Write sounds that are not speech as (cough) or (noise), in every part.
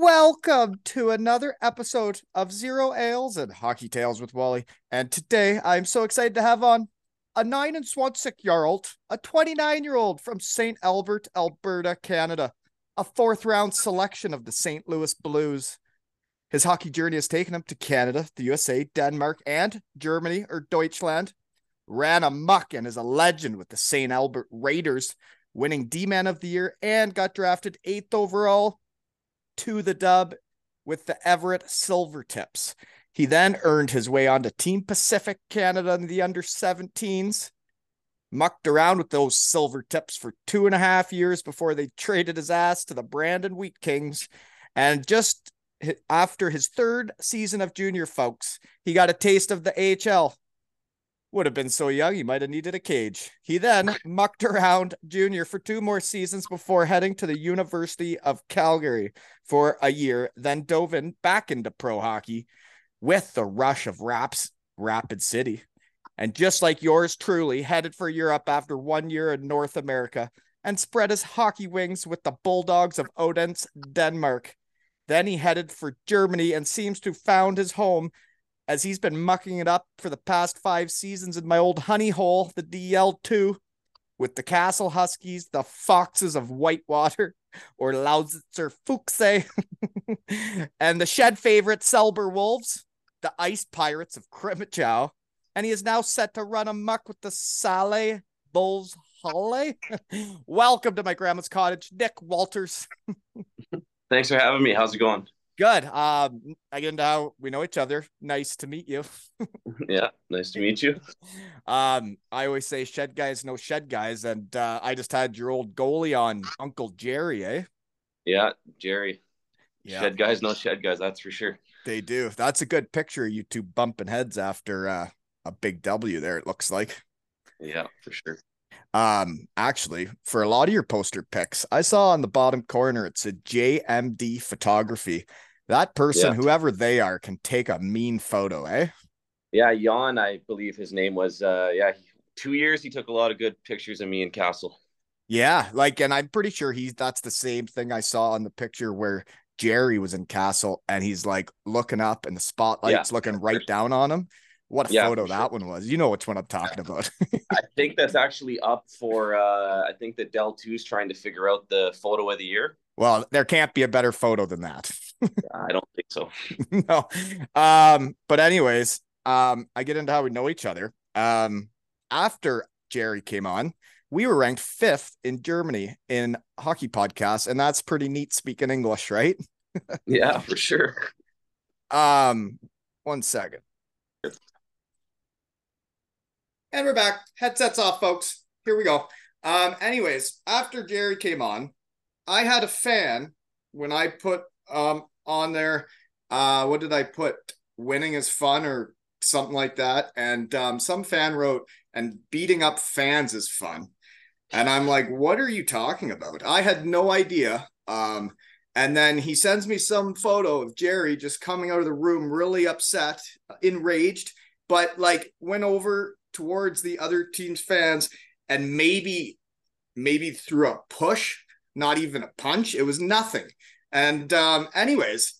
Welcome to another episode of Zero Ales and Hockey Tales with Wally. And today I'm so excited to have on a nine and Swansea year a 29 year old from St. Albert, Alberta, Canada, a fourth round selection of the St. Louis Blues. His hockey journey has taken him to Canada, the USA, Denmark, and Germany or Deutschland. Ran amok and is a legend with the St. Albert Raiders, winning D Man of the Year and got drafted eighth overall to the dub with the Everett Silvertips. He then earned his way onto Team Pacific Canada in the under 17s, mucked around with those Silvertips for two and a half years before they traded his ass to the Brandon Wheat Kings. And just after his third season of junior, folks, he got a taste of the AHL would have been so young he might have needed a cage. He then (laughs) mucked around junior for two more seasons before heading to the University of Calgary for a year, then dove in back into pro hockey with the rush of Raps Rapid City. And just like yours truly, headed for Europe after one year in North America and spread his hockey wings with the Bulldogs of Odense, Denmark. Then he headed for Germany and seems to found his home as he's been mucking it up for the past five seasons in my old honey hole, the DEL2, with the Kassel Huskies, the Foxes of Whitewater, (laughs) or Lausitzer Füchse, (laughs) and the shed favorite Selber Wolves, the Ice Pirates of Crimmitschau. And he is now set to run amok with the Saale Bulls Halle. (laughs) Welcome to my grandma's cottage, Nick Walters. Thanks for having me. How's it going? Good. Um, again, now we know each other. Nice to meet you. (laughs) yeah, nice to meet you. Um, I always say shed guys know shed guys, and uh, I just had your old goalie on Uncle Jerry, eh? Yeah, Jerry. Yeah. Shed guys, no shed guys. That's for sure. They do. That's a good picture. of You two bumping heads after uh, a big W. There, it looks like. Yeah, for sure. Um, actually, for a lot of your poster pics, I saw on the bottom corner it said JMD Photography. That person, Yeah. whoever they are, can take a mean photo, eh? Yeah, Jan, I believe his name was. Uh, yeah, two years. He took a lot of good pictures of me in Kassel. Yeah, like, and I'm pretty sure he's that's the same thing I saw on the picture where Jerry was in Kassel and he's like looking up and the spotlight's looking right down on him. What a Yeah, photo that one was. You know which one I'm talking about. (laughs) I think that's actually up for. Uh, I think that Del Two is trying to figure out the photo of the year. well, there can't be a better photo than that. I don't think so. (laughs) no. Um, but anyways, um, I get into how we know each other. Um, after Jerry came on, we were ranked fifth in Germany in hockey podcasts, and that's pretty neat speaking English, right? (laughs) Yeah, for sure. Um, one second. And we're back. Headsets off, folks. Here we go. Um, anyways, after Jerry came on, I had a fan when I put um on there. Uh, what did I put? Winning is fun or something like that. And um, some fan wrote, and beating up fans is fun. And I'm like, what are you talking about? I had no idea. Um, and then he sends me some photo of Jerry just coming out of the room, really upset, enraged, but like went over towards the other team's fans and maybe, maybe threw a push, not even a punch. It was nothing. And, um, anyways,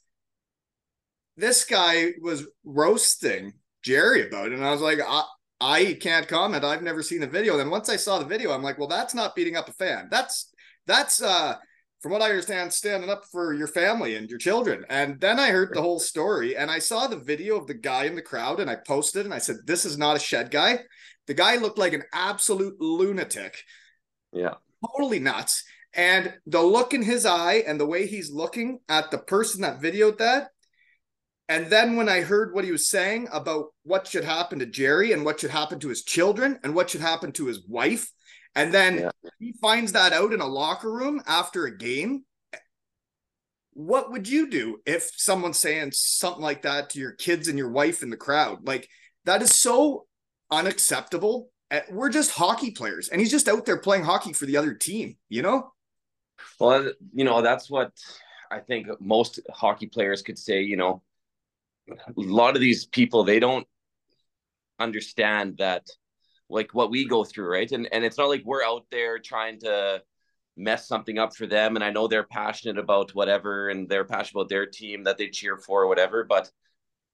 this guy was roasting Jerry about it. And I was like, I, I can't comment. I've never seen the video. Then once I saw the video, I'm like, well, that's not beating up a fan. That's, that's, uh, from what I understand, standing up for your family and your children. And then I heard the whole story and I saw the video of the guy in the crowd and I posted and I said, This is not a shed guy. The guy looked like an absolute lunatic. Yeah. Totally nuts. And the look in his eye and the way he's looking at the person that videoed that. And then when I heard what he was saying about what should happen to Jerry and what should happen to his children and what should happen to his wife, and then yeah. he finds that out in a locker room after a game. What would you do if someone's saying something like that to your kids and your wife in the crowd? Like, that is so unacceptable. Eh, we're just hockey players, and he's just out there playing hockey for the other team, you know? Well, you know, that's what I think most hockey players could say, you know, a lot of these people, they don't understand that like what we go through, right? And and it's not like we're out there trying to mess something up for them. And I know they're passionate about whatever and they're passionate about their team that they cheer for or whatever. But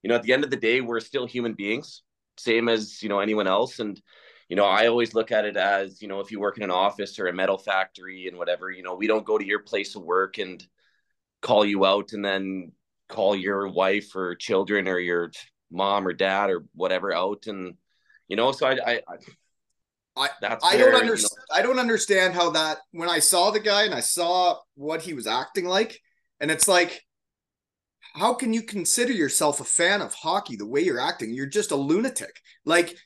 you know, at the end of the day, we're still human beings, same as you know anyone else. And you know, I always look at it as, you know, if you work in an office or a metal factory and whatever, you know, we don't go to your place of work and call you out and then call your wife or children or your mom or dad or whatever out and you know so i i, I that's I where, don't understand. You know, I don't understand how that. When I saw the guy and I saw what he was acting like, and it's like, how can you consider yourself a fan of hockey the way you're acting? You're just a lunatic. Like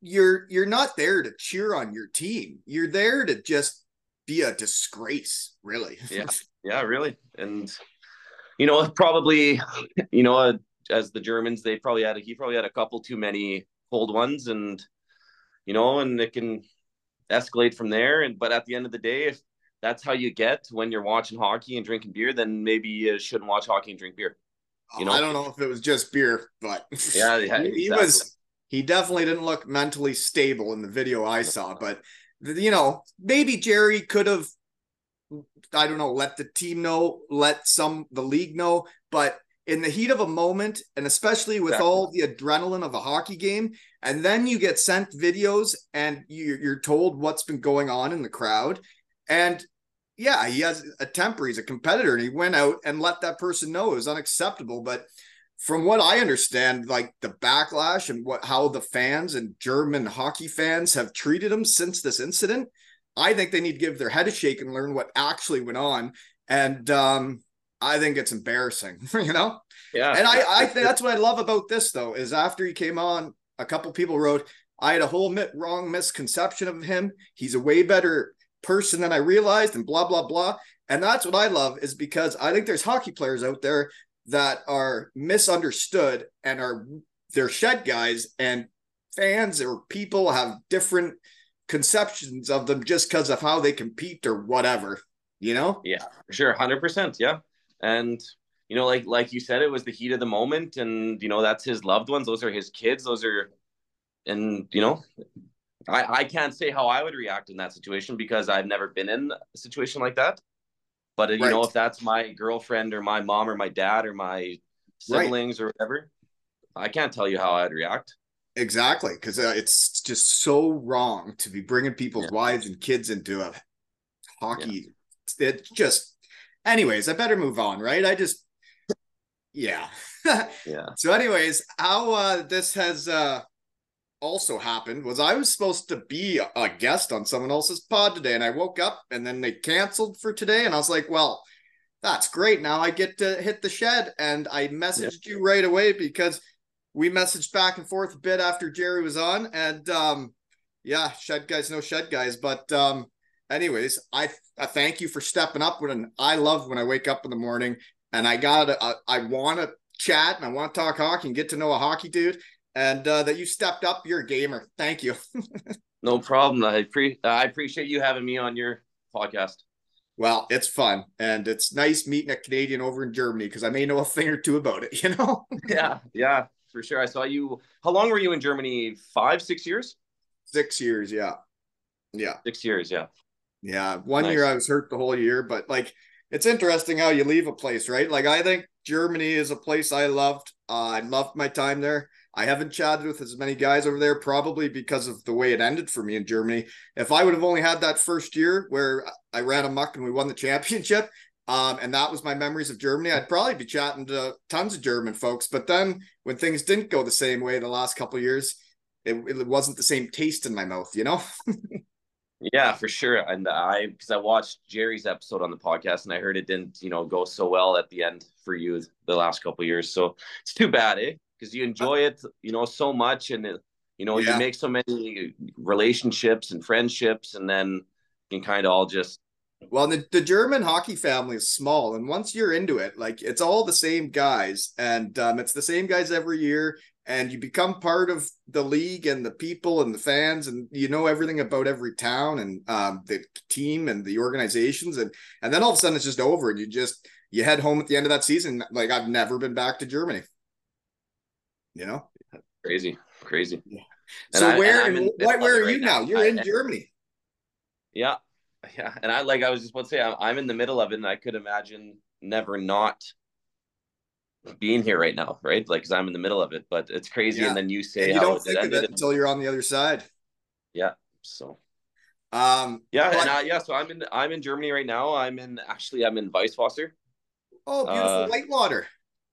you're you're not there to cheer on your team. You're there to just be a disgrace, really. (laughs) yeah, yeah, really. And you know, probably, you know, as the Germans, they probably had a, he probably had a couple too many cold ones, and you know, and it can escalate from there. And but at the end of the day, if that's how you get when you're watching hockey and drinking beer, then maybe you shouldn't watch hockey and drink beer. You oh, know, I don't know if it was just beer, but yeah, yeah he, (laughs) he was. He definitely didn't look mentally stable in the video I saw, but you know, maybe Jerry could have I don't know, let the team know, let some the league know, but in the heat of a moment, and especially with exactly. all the adrenaline of a hockey game, and then you get sent videos and you're told what's been going on in the crowd. And yeah, he has a temper, he's a competitor, and he went out and let that person know it was unacceptable. But from what I understand, like the backlash and what how the fans and German hockey fans have treated him since this incident, I think they need to give their head a shake and learn what actually went on. And um, I think it's embarrassing, (laughs) you know? Yeah. And I, I think that's what I love about this though, is after he came on, a couple people wrote, I had a whole wrong misconception of him. He's a way better person than I realized, and blah, blah, blah. And that's what I love is because I think there's hockey players out there that are misunderstood and are they're shed guys and fans or people have different conceptions of them just because of how they compete or whatever, you know? Yeah, sure. 100%. Yeah. And, you know, like, like you said, it was the heat of the moment and, you know, that's his loved ones. Those are his kids. Those are, and, you know, I, I can't say how I would react in that situation because I've never been in a situation like that. But, you know, if that's my girlfriend or my mom or my dad or my siblings right. or whatever, I can't tell you how I'd react. Exactly, because uh, it's just so wrong to be bringing people's yeah. wives and kids into a hockey. Yeah. It just, anyways, I better move on, right? I just, yeah, (laughs) yeah. So, anyways, how uh, this has uh, also happened was I was supposed to be a guest on someone else's pod today, and I woke up and then they canceled for today, and I was like, well. That's great. Now I get to hit the shed, and I messaged yeah. you right away because we messaged back and forth a bit after Jerry was on, and um, yeah, shed guys, no shed guys. But um, anyways, I, I thank you for stepping up. When I love when I wake up in the morning and I got I, I want to chat and I want to talk hockey and get to know a hockey dude, and uh, that you stepped up. You're gamer. Thank you. (laughs) no problem. I pre I appreciate you having me on your podcast. Well, it's fun and it's nice meeting a Canadian over in Germany because I may know a thing or two about it, (laughs) you know? (laughs) yeah, yeah for sure. I saw you. How long were you in Germany? Five, six years? Six years, yeah. Yeah. Six years, yeah. Yeah. One nice. year I was hurt the whole year, but like it's interesting how you leave a place, right? Like I think Germany is a place I loved. Uh, I loved my time there. I haven't chatted with as many guys over there, probably because of the way it ended for me in Germany. If I would have only had that first year where I ran amok and we won the championship, um, and that was my memories of Germany. I'd probably be chatting to tons of German folks. But then when things didn't go the same way the last couple years, it, it wasn't the same taste in my mouth, you know. (laughs) yeah, for sure. And I because I watched Jerry's episode on the podcast and I heard it didn't you know go so well at the end for you the last couple years. So it's too bad, eh? Because you enjoy it, you know, so much and it, you know yeah. you make so many relationships and friendships and then you can kind of all just well, the, the German hockey family is small, and once you're into it, like it's all the same guys, and um, it's the same guys every year, and you become part of the league and the people and the fans, and you know everything about every town and um, the team and the organizations, and and then all of a sudden it's just over, and you just you head home at the end of that season. Like I've never been back to Germany. You know, crazy, crazy. Yeah. So I, where and, what, where are right you now? now? You're I, in Germany. Yeah, yeah, and I like I was just about to say I'm, I'm in the middle of it, and I could imagine never not being here right now, right? Like, because I'm in the middle of it, but it's crazy. Yeah. And then you say and you don't think of it until you're on the other side. Yeah. So. Um. Yeah, but... and yeah. So I'm in I'm in Germany right now. I'm in actually I'm in Weißwasser. Oh, beautiful uh, Whitewater.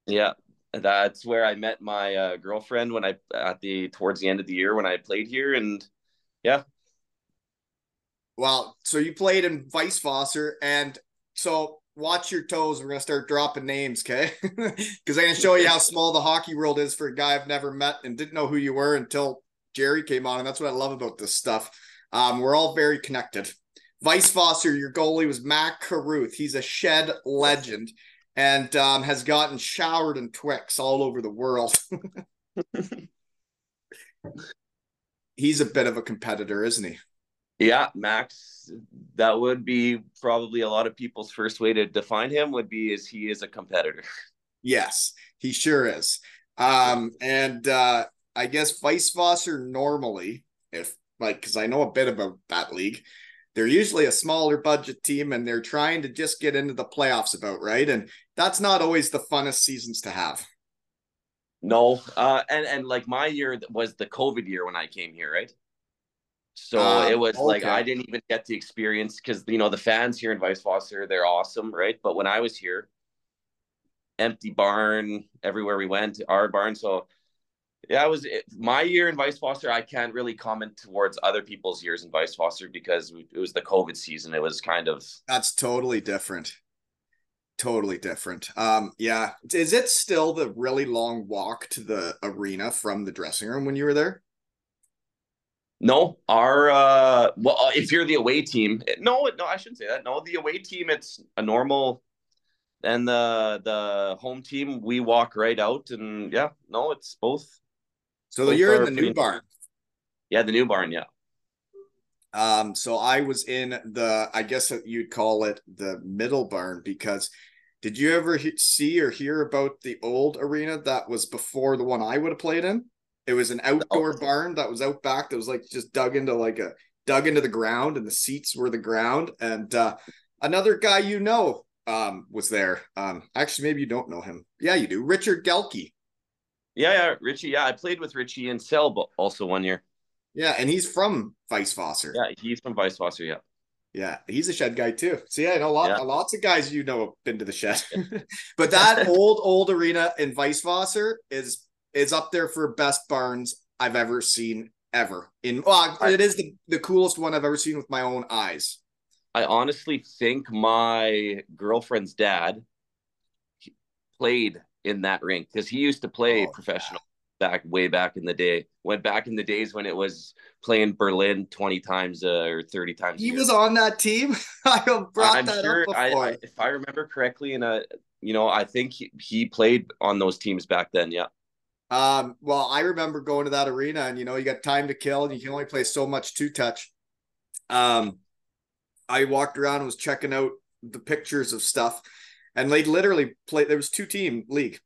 Yeah, that's where I met my uh, girlfriend when I at the towards the end of the year when I played here, and yeah, well, so you played in Weißwasser, and so watch your toes. We're gonna start dropping names, okay? (laughs) Because I'm gonna show you how small the hockey world is for a guy I've never met and didn't know who you were until Jerry came on, and that's what I love about this stuff. Um, we're all very connected. Weißwasser, your goalie was Mac Carruth. He's a shed legend and um, has gotten showered in Twix all over the world. (laughs) He's a bit of a competitor, isn't he? Yeah, Max, that would be probably a lot of people's first way to define him would be is he is a competitor. (laughs) Yes, he sure is. Um, and uh, I guess Vice Weißwasser normally, if like, because I know a bit about that league, they're usually a smaller budget team and they're trying to just get into the playoffs about right, and that's not always the funnest seasons to have. No, uh, and and like my year was the COVID year when I came here, right? So um, it was okay. like I didn't even get the experience because you know the fans here in Weißwasser they're awesome, right? But when I was here, empty barn everywhere we went, our barn. So yeah, it was it, my year in Weißwasser. I can't really comment towards other people's years in Weißwasser because it was the COVID season. It was kind of that's totally different. Totally different. Um, yeah. Is it still the really long walk to the arena from the dressing room when you were there? No, our uh, well, uh, if you're the away team, no, no, I shouldn't say that. No, the away team, it's a normal, and the the home team, we walk right out, and yeah, no, it's both. So both you're in the new barn. Yeah, the new barn. Yeah. Um. So I was in the, I guess you'd call it the middle barn because. Did you ever see or hear about the old arena that was before the one I would have played in? It was an outdoor barn that was out back that was like just dug into like a dug into the ground and the seats were the ground. And uh, another guy you know um, was there. Um, actually, maybe you don't know him. Yeah, you do. Richard Gelke. Yeah, yeah, Richie. Yeah, I played with Richie in Selb also one year. Yeah, and he's from Weißwasser. Yeah, he's from Weißwasser. Yeah. Yeah, he's a shed guy too. See, I know a lot, yeah. lots of guys you know have been to the shed. (laughs) but that (laughs) old, old arena in Weißwasser is is up there for best barns I've ever seen ever. In well, it is the, the coolest one I've ever seen with my own eyes. I honestly think my girlfriend's dad played in that rink because he used to play oh, professional yeah. Back way back in the day. Went back in the days when it was playing Berlin twenty times uh, or thirty times. He was on that team. (laughs) I brought I'm that sure up before. I, I, if I remember correctly, and a you know, I think he, he played on those teams back then. Yeah. Um, well, I remember going to that arena and you know, you got time to kill and you can only play so much two touch. Um, I walked around and was checking out the pictures of stuff and they literally played there was two team league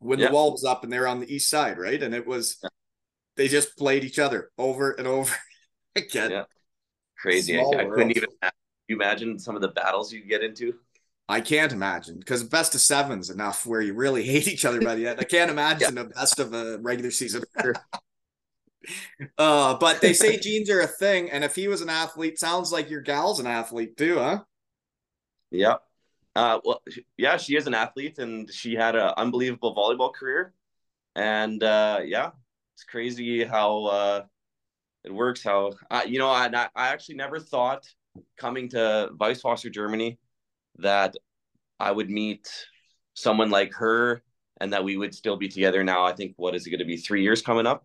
when the wall was up and they were on the east side, right? And it was they just played each other over and over (laughs) again. Yeah. Crazy. I, I couldn't even imagine some of the battles you get into. I can't imagine because best of sevens enough where you really hate each other by the end. I can't imagine yeah. a best of a regular season. (laughs) uh, but they say (laughs) genes are a thing, and if he was an athlete, sounds like your gal's an athlete too, huh? Yeah. Uh, well, yeah, she is an athlete, and she had an unbelievable volleyball career, and uh, yeah, It's crazy how uh, it works. How I, you know, I I actually never thought coming to Weißwasser, Germany, that I would meet someone like her and that we would still be together now. I think what is it going to be three years coming up?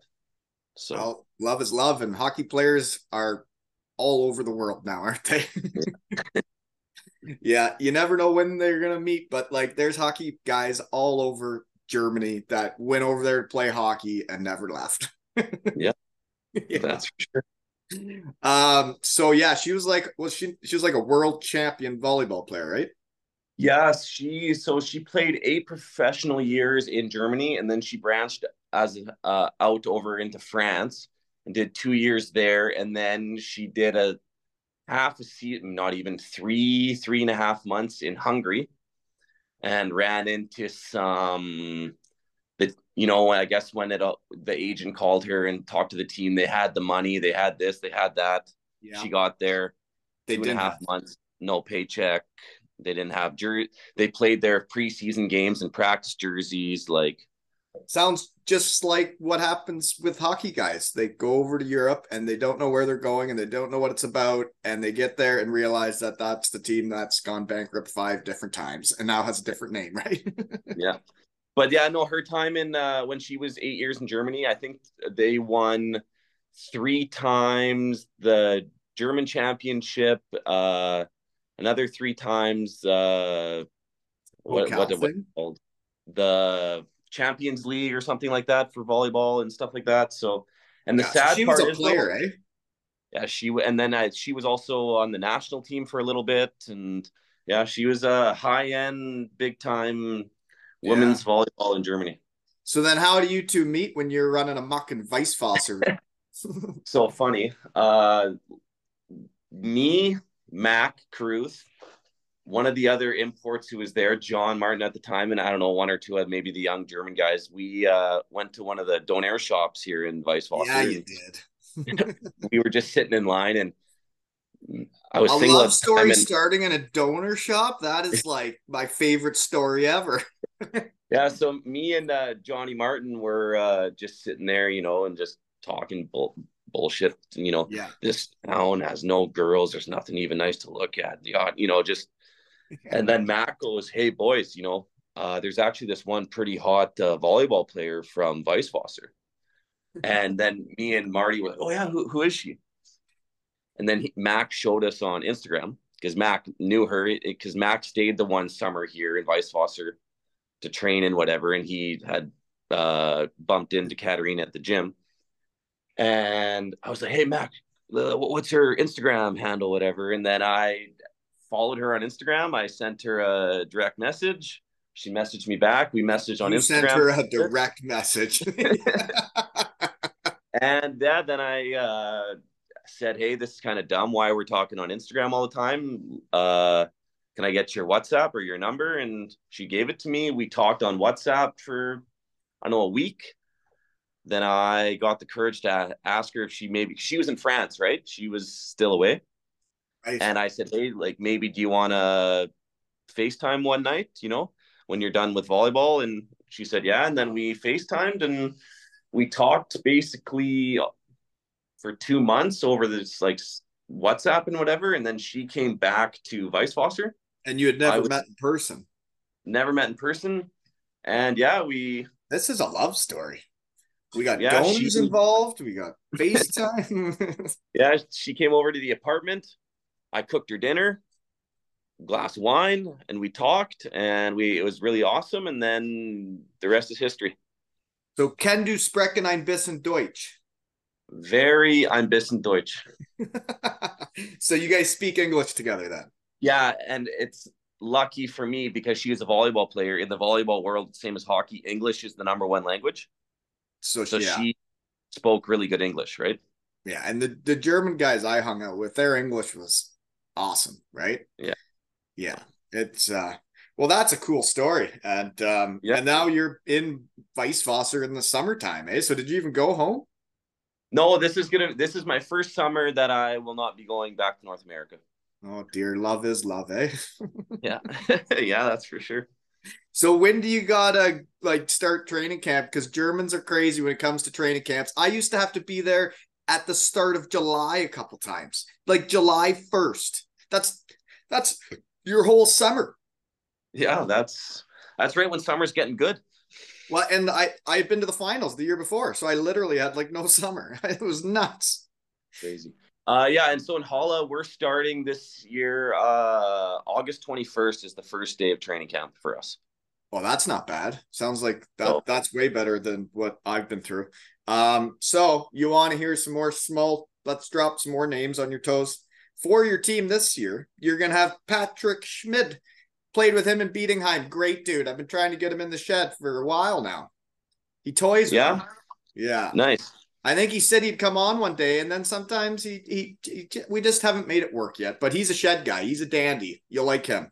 So well, love is love, and hockey players are all over the world now, aren't they? (laughs) yeah, you never know when they're gonna meet, but like there's hockey guys all over Germany that went over there to play hockey and never left. (laughs) yeah. yeah, that's for sure. Um, so yeah, she was like, well, she she was like a world champion volleyball player, right? Yes, she so she played eight professional years in Germany, and then she branched as uh, out over into France and did two years there, and then she did a half a season, not even three, three and a half months in Hungary, and ran into some that you know I guess when it the agent called her and talked to the team, they had the money, they had this, they had that. Yeah. She got there, they two and a half months, no paycheck. They didn't have jersey. They played their preseason games and practice jerseys. Like sounds just like what happens with hockey guys. They go over to Europe and they don't know where they're going and they don't know what it's about. And they get there and realize that that's the team that's gone bankrupt five different times and now has a different name, (laughs) right? yeah. But yeah, no, her time in uh, when she was eight years in Germany, I think they won three times the German championship, uh, another three times. Uh, what, what, what, what called? The Champions League or something like that for volleyball and stuff like that. So, and the yeah, sad so part is, player, though, eh? Yeah, she and then I, she was also on the national team for a little bit, and yeah, she was a high end, big time women's volleyball in Germany. So then, how do you two meet when you're running a muck and Weißwasser? (laughs) (laughs) so funny. Uh, me, Mac Cruz, one of the other imports who was there, John Martin at the time, and I don't know, one or two of maybe the young German guys, we uh, went to one of the Donair shops here in Weißwasser. Yeah, you did. (laughs) we were just sitting in line and I was a love story and, starting in a donor shop. That is like my favorite story ever. (laughs) yeah, so me and uh, Johnny Martin were uh, just sitting there, you know, and just talking bull- bullshit. You know, yeah. this town has no girls. There's nothing even nice to look at. You know, just (laughs) and then Mac goes, "Hey boys, you know, uh, there's actually this one pretty hot uh, volleyball player from Weißwasser." (laughs) and then me and Marty were, like, "Oh yeah, who, who is she?" And then he, Mac showed us on Instagram because Mac knew her because Mac stayed the one summer here in Weißwasser to train and whatever, and he had uh, bumped into Katarina at the gym. And I was like, "Hey Mac, what's her Instagram handle, whatever?" And then I followed her on Instagram. I sent her a direct message. She messaged me back. We messaged on you Instagram. Sent her a direct message. (laughs) and yeah, then I uh, said, "Hey, this is kind of dumb. Why we're talking on Instagram all the time? Uh, can I get your WhatsApp or your number?" And she gave it to me. We talked on WhatsApp for I don't know a week. Then I got the courage to ask her if she maybe she was in France, right? She was still away. And I said, hey, like maybe do you want to FaceTime one night, you know, when you're done with volleyball? And she said, yeah. And then we FaceTimed and we talked basically for two months over this like WhatsApp and whatever. And then she came back to Weißwasser. And you had never was, met in person. Never met in person. And yeah, we. This is a love story. We got yeah, donors involved. We got (laughs) FaceTime. (laughs) yeah, she came over to the apartment. I cooked her dinner, glass of wine, and we talked, and we it was really awesome. And then the rest is history. So, can du sprechen ein bisschen Deutsch? Very ein bisschen Deutsch. (laughs) so, you guys speak English together then? Yeah, and it's lucky for me because she is a volleyball player in the volleyball world, same as hockey. English is the number one language. So, so yeah. she spoke really good English, right? Yeah, and the the German guys I hung out with, their English was awesome, right? Yeah. Yeah. It's uh well that's a cool story. And um yeah. and now you're in Weißwasser in the summertime, eh? So did you even go home? No, this is gonna this is my first summer that I will not be going back to North America. Oh dear, love is love, eh? (laughs) yeah. (laughs) yeah, that's for sure. So when do you gotta like start training camp? Because Germans are crazy when it comes to training camps. I used to have to be there at the start of July a couple times, like July first. That's that's your whole summer. Yeah, that's that's right when summer's getting good. Well, and I I had been to the finals the year before, so I literally had like no (laughs) summer. (laughs) It was nuts. Crazy. Uh, yeah, and so in Halle, we're starting this year. Uh, August twenty first is the first day of training camp for us. Well, that's not bad. Sounds like that that's way better than what I've been through. Um, so you want to hear some more small? Let's drop some more names on your toes for your team this year. You're gonna have Patrick Schmid. Played with him in Bietigheim. Great dude. I've been trying to get him in the shed for a while now. He toys. Yeah. Yeah. Nice. I think he said he'd come on one day, and then sometimes he, he, he we just haven't made it work yet. But he's a shed guy. He's a dandy. You'll like him.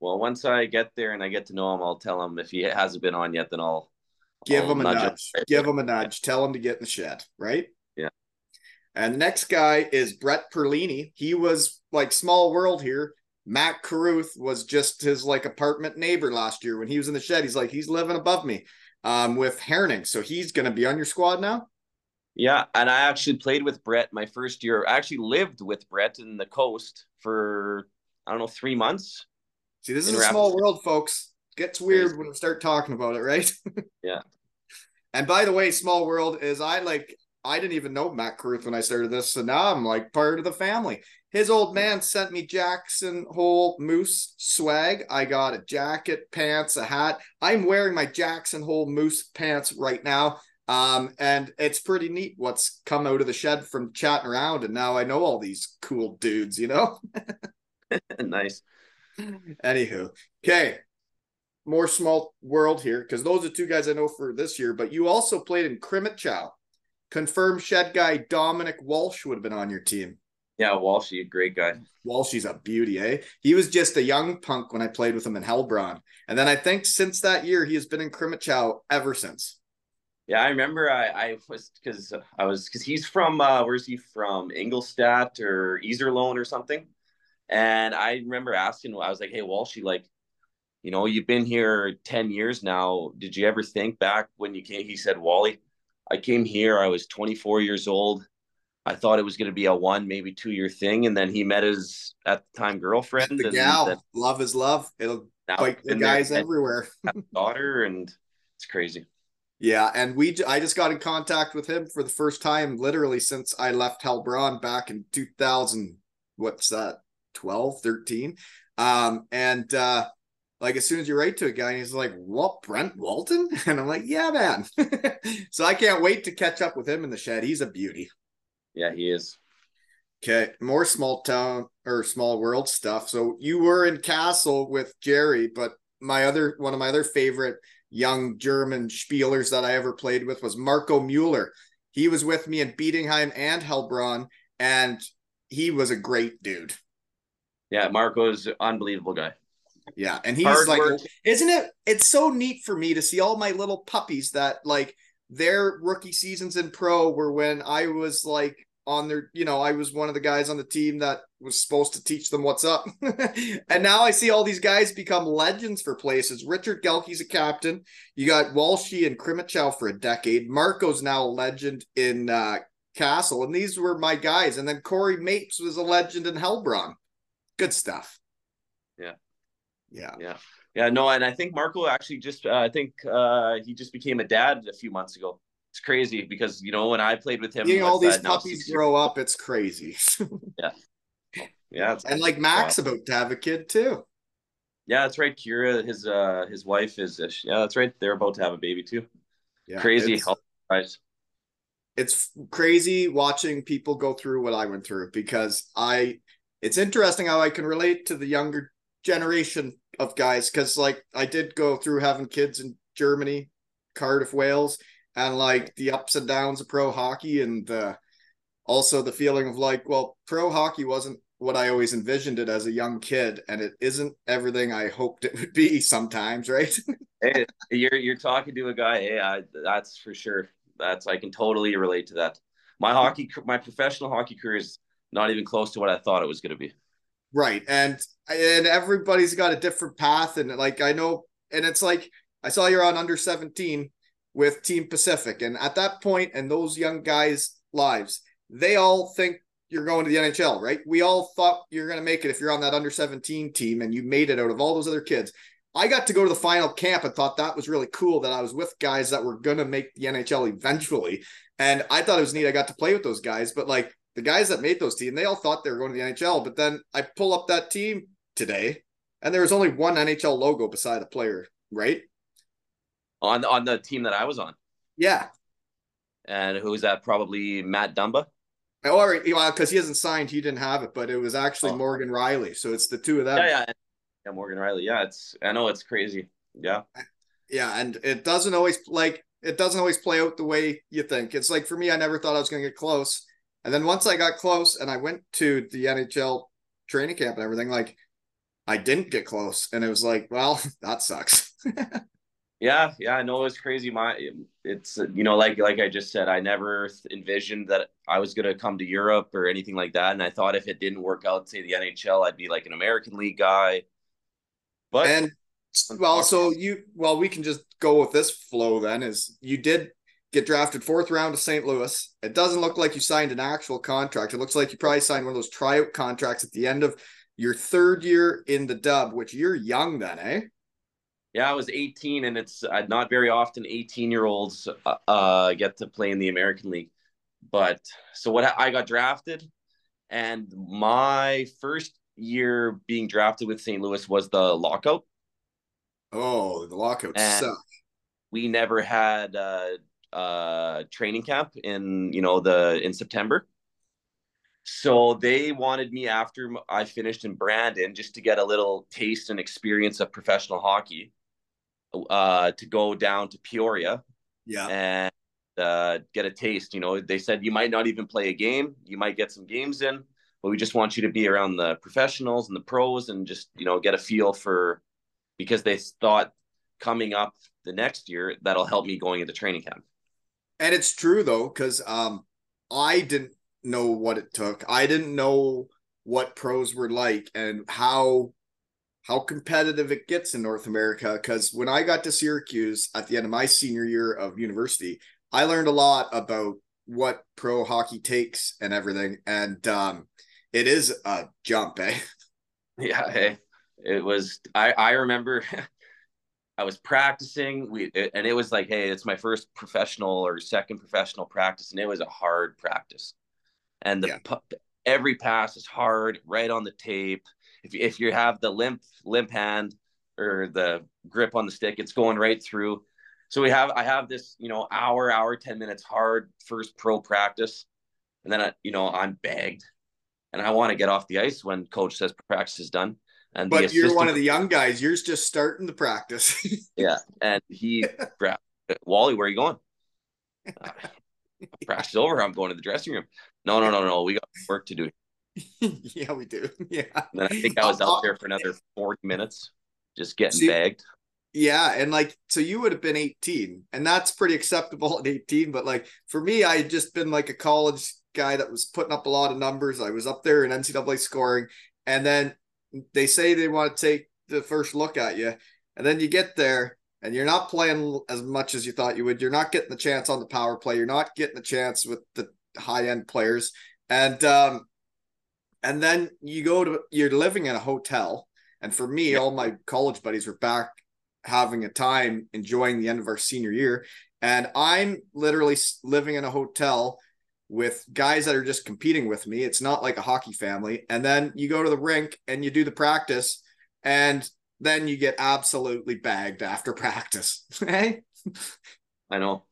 Well, once I get there and I get to know him, I'll tell him if he hasn't been on yet, then I'll give I'll him a nudge. Give him a nudge. Tell him to get in the shed, right? Yeah. And the next guy is Brett Perlini. He was like small world here. Mac Carruth was just his like apartment neighbor last year when he was in the shed. He's like he's living above me um, with Herning, so he's going to be on your squad now. Yeah, and I actually played with Brett my first year. I actually lived with Brett in the coast for I don't know three months. See, this is a small world, folks. Gets weird when we start talking about it, right? (laughs) yeah. And by the way, small world is I like I didn't even know Mac Carruth when I started this, so now I'm like part of the family. His old man sent me Jackson Hole Moose swag. I got a jacket, pants, a hat. I'm wearing my Jackson Hole Moose pants right now. Um, and it's pretty neat what's come out of the shed from chatting around, and now I know all these cool dudes, you know. (laughs) (laughs) nice. Anywho, okay, more small world here because those are two guys I know for this year. But you also played in Chow. Confirmed shed guy Dominic Walsh would have been on your team. Yeah, Walshy, a great guy. Walshy's a beauty, eh? He was just a young punk when I played with him in Heilbronn. And then I think since that year, he has been in Chow ever since. Yeah, I remember I, I was because I was because he's from uh where's he from Ingolstadt or Iserlohn or something, and I remember asking I was like, hey Walshy, like, you know, you've been here ten years now. Did you ever think back when you came? He said, Wally, I came here. I was 24 years old. I thought it was going to be a one, maybe two year thing, and then he met his at the time girlfriend. The gal, then, love is love. It'll bite the guys everywhere. (laughs) daughter, and it's crazy. Yeah, and we I just got in contact with him for the first time literally since I left Heilbronn back in 2000 what's that 12 13 um and uh like as soon as you write to a guy he's like what Brent Walton (laughs) and I'm like yeah man (laughs) so I can't wait to catch up with him in the shed he's a beauty yeah he is okay more small town or small world stuff so you were in Kassel with Jerry but my other one of my other favorite young German spielers that I ever played with was Marco Mueller. He was with me in Bietigheim and Heilbronn, and he was a great dude. Yeah, Marco's an unbelievable guy. Yeah, and he's Hard like, work. isn't it? It's so neat for me to see all my little puppies that like their rookie seasons in pro were when I was like on their, you know, I was one of the guys on the team that was supposed to teach them what's up. (laughs) and now I see all these guys become legends for places. Richard Gelke's a captain. You got Walshy and Crimmitschau for a decade. Marco's now a legend in uh, Kassel. And these were my guys. And then Corey Mapes was a legend in Heilbronn. Good stuff. Yeah. Yeah. Yeah. No, and I think Marco actually just, uh, I think uh, he just became a dad a few months ago it's crazy because you know when I played with him, all these puppies grow up, it's crazy. (laughs) yeah, yeah, and like Mac's about to have a kid too. Yeah, that's right. Kira, his uh, his wife is uh, yeah, that's right. They're about to have a baby too. Yeah, crazy. It's, it's crazy watching people go through what I went through because I. It's interesting how I can relate to the younger generation of guys because like I did go through having kids in Germany, Cardiff, Wales, and like the ups and downs of pro hockey and uh, also the feeling of like well pro hockey wasn't what i always envisioned it as a young kid and it isn't everything i hoped it would be sometimes right? (laughs) Hey, you're you're talking to a guy hey I, that's for sure. That's i can totally relate to that. My hockey my professional hockey career is not even close to what i thought it was going to be right and and everybody's got a different path and like i know and it's like I saw you're on under 17 with Team Pacific, and at that point, and those young guys' lives, they all think you're going to the NHL, right? We all thought you're going to make it if you're on that under 17 team and you made it out of all those other kids. I got to go to the final camp and thought that was really cool that I was with guys that were going to make the NHL eventually. And I thought it was neat. I got to play with those guys, but like the guys that made those teams, they all thought they were going to the NHL. But then I pull up that team today and there was only one NHL logo beside a player, right? On on the team that I was on. Yeah. And who was that? Probably Matt Dumba. Oh, or well, because he hasn't signed, he didn't have it, but it was actually oh. Morgan Rielly. So it's the two of them. Yeah, yeah, yeah. Morgan Rielly. Yeah, it's I know it's crazy. Yeah, yeah, and it doesn't always like it doesn't always play out the way you think. It's like for me, I never thought I was going to get close, and then once I got close, and I went to the NHL training camp and everything, like I didn't get close, and it was like, well, (laughs) that sucks. (laughs) Yeah, yeah, I know it was crazy. My, it's you know, like like I just said, I never envisioned that I was gonna come to Europe or anything like that. And I thought if it didn't work out, say the NHL, I'd be like an American League guy. But and well, so you well, we can just go with this flow then. Is you did get drafted fourth round to St. Louis. It doesn't look like you signed an actual contract. It looks like you probably signed one of those tryout contracts at the end of your third year in the dub, which you're young then, eh? yeah, I was 18, and it's uh, not very often 18 year olds uh, uh, get to play in the American League. But so what I got drafted, and my first year being drafted with St. Louis was the lockout. Oh, the lockout sucked. We never had uh, uh, training camp in you know the in September. So they wanted me after I finished in Brandon just to get a little taste and experience of professional hockey uh, to go down to Peoria. Yeah. And uh, get a taste. You know, they said you might not even play a game. You might get some games in, but we just want you to be around the professionals and the pros and just, you know, get a feel for because they thought coming up the next year that'll help me going into training camp. And it's true though, because um, I didn't know what it took. I didn't know what pros were like and how how competitive it gets in North America. Because when I got to Syracuse at the end of my senior year of university, I learned a lot about what pro hockey takes and everything. And um, it is a jump, eh? (laughs) Yeah, hey, it was. I I remember. (laughs) I was practicing, we and it was like, hey, it's my first professional or second professional practice, and it was a hard practice. And the yeah. every pass is hard, right on the tape if if you have the limp limp hand or the grip on the stick, it's going right through. So we have I have this you know hour hour ten minutes hard first pro practice, and then I, you know I'm bagged, and I want to get off the ice when coach says practice is done. And but you're one of the young guys. You're just starting the practice. (laughs) yeah, and he (laughs) grabbed Wally. Where are you going? Uh, (laughs) practice over. I'm going to the dressing room. No, no, no, no. We got work to do. yeah, we do. Yeah. And I think I was out there for another 40 minutes just getting See, bagged. Yeah. And like, so you would have been 18, and that's pretty acceptable at 18. But like, for me, I had just been like a college guy that was putting up a lot of numbers. I was up there in NCAA scoring. And then they say they want to take the first look at you. And then you get there and you're not playing as much as you thought you would. You're not getting the chance on the power play. You're not getting the chance with the high end players. And um, and then you go to you're living in a hotel and for me yeah. all my college buddies were back having a time enjoying the end of our senior year and i'm literally living in a hotel with guys that are just competing with me. It's not like a hockey family. And then you go to the rink and you do the practice and then you get absolutely bagged after (laughs) practice. Hey? I know.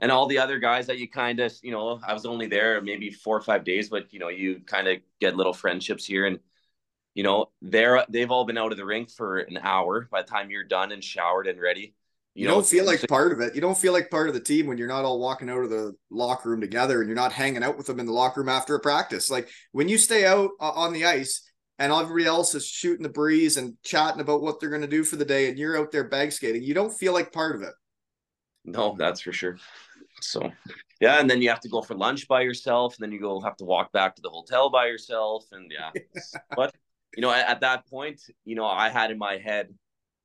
And all the other guys that you kind of, you know, I was only there maybe four or five days, but you know, you kind of get little friendships here, and you know, they're they've all been out of the rink for an hour by the time you're done and showered and ready. You, you know, don't feel like part of it. You don't feel like part of the team when you're not all walking out of the locker room together and you're not hanging out with them in the locker room after a practice. Like when you stay out uh, on the ice and everybody else is shooting the breeze and chatting about what they're going to do for the day and you're out there bag skating, you don't feel like part of it. No, that's for sure. So yeah, and then you have to go for lunch by yourself, and then you go have to walk back to the hotel by yourself, and yeah. (laughs) but you know, at, at, that point, you know, I had in my head,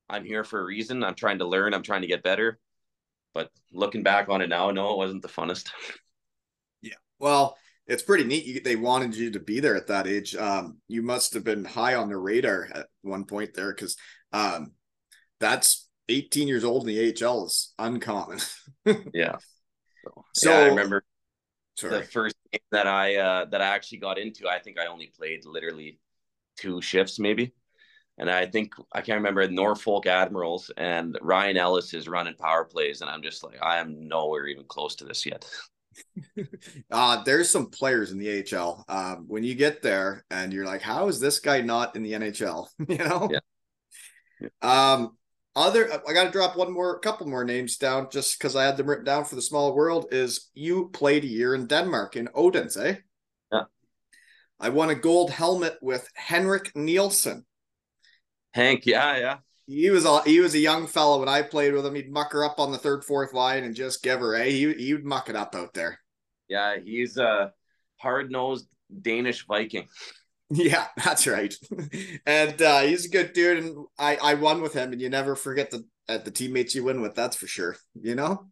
I'm here for a reason. I'm trying to learn. I'm trying to get better. But looking back on it now, no, it wasn't the funnest. (laughs) Yeah. Well, it's pretty neat. They wanted you to be there at that age. Um, you must have been high on the radar at one point there because um, that's 18 years old in the AHL is uncommon. (laughs) yeah. So, so yeah, I remember sorry. the first game that I uh, that I actually got into. I think I only played literally two shifts, maybe. And I think I can't remember Norfolk Admirals and Ryan Ellis is running power plays, and I'm just like, I am nowhere even close to this yet. (laughs) uh, there's some players in the AHL. Um, when you get there and you're like, how is this guy not in the NHL? (laughs) you know? Yeah. yeah. Um, other, I got to drop one more, couple more names down just because I had them written down for the small world. Is you played a year in Denmark in Odense, eh? Yeah. I won a gold helmet with Henrik Nielsen. Hank, yeah, yeah. He was a he was a young fellow when I played with him. He'd muck her up on the third, fourth line and just give her. Eh? He he would muck it up out there. Yeah, he's a hard nosed Danish Viking. (laughs) Yeah, that's right. (laughs) and uh, he's a good dude, and I I won with him, and you never forget the at the teammates you win with. That's for sure. You know.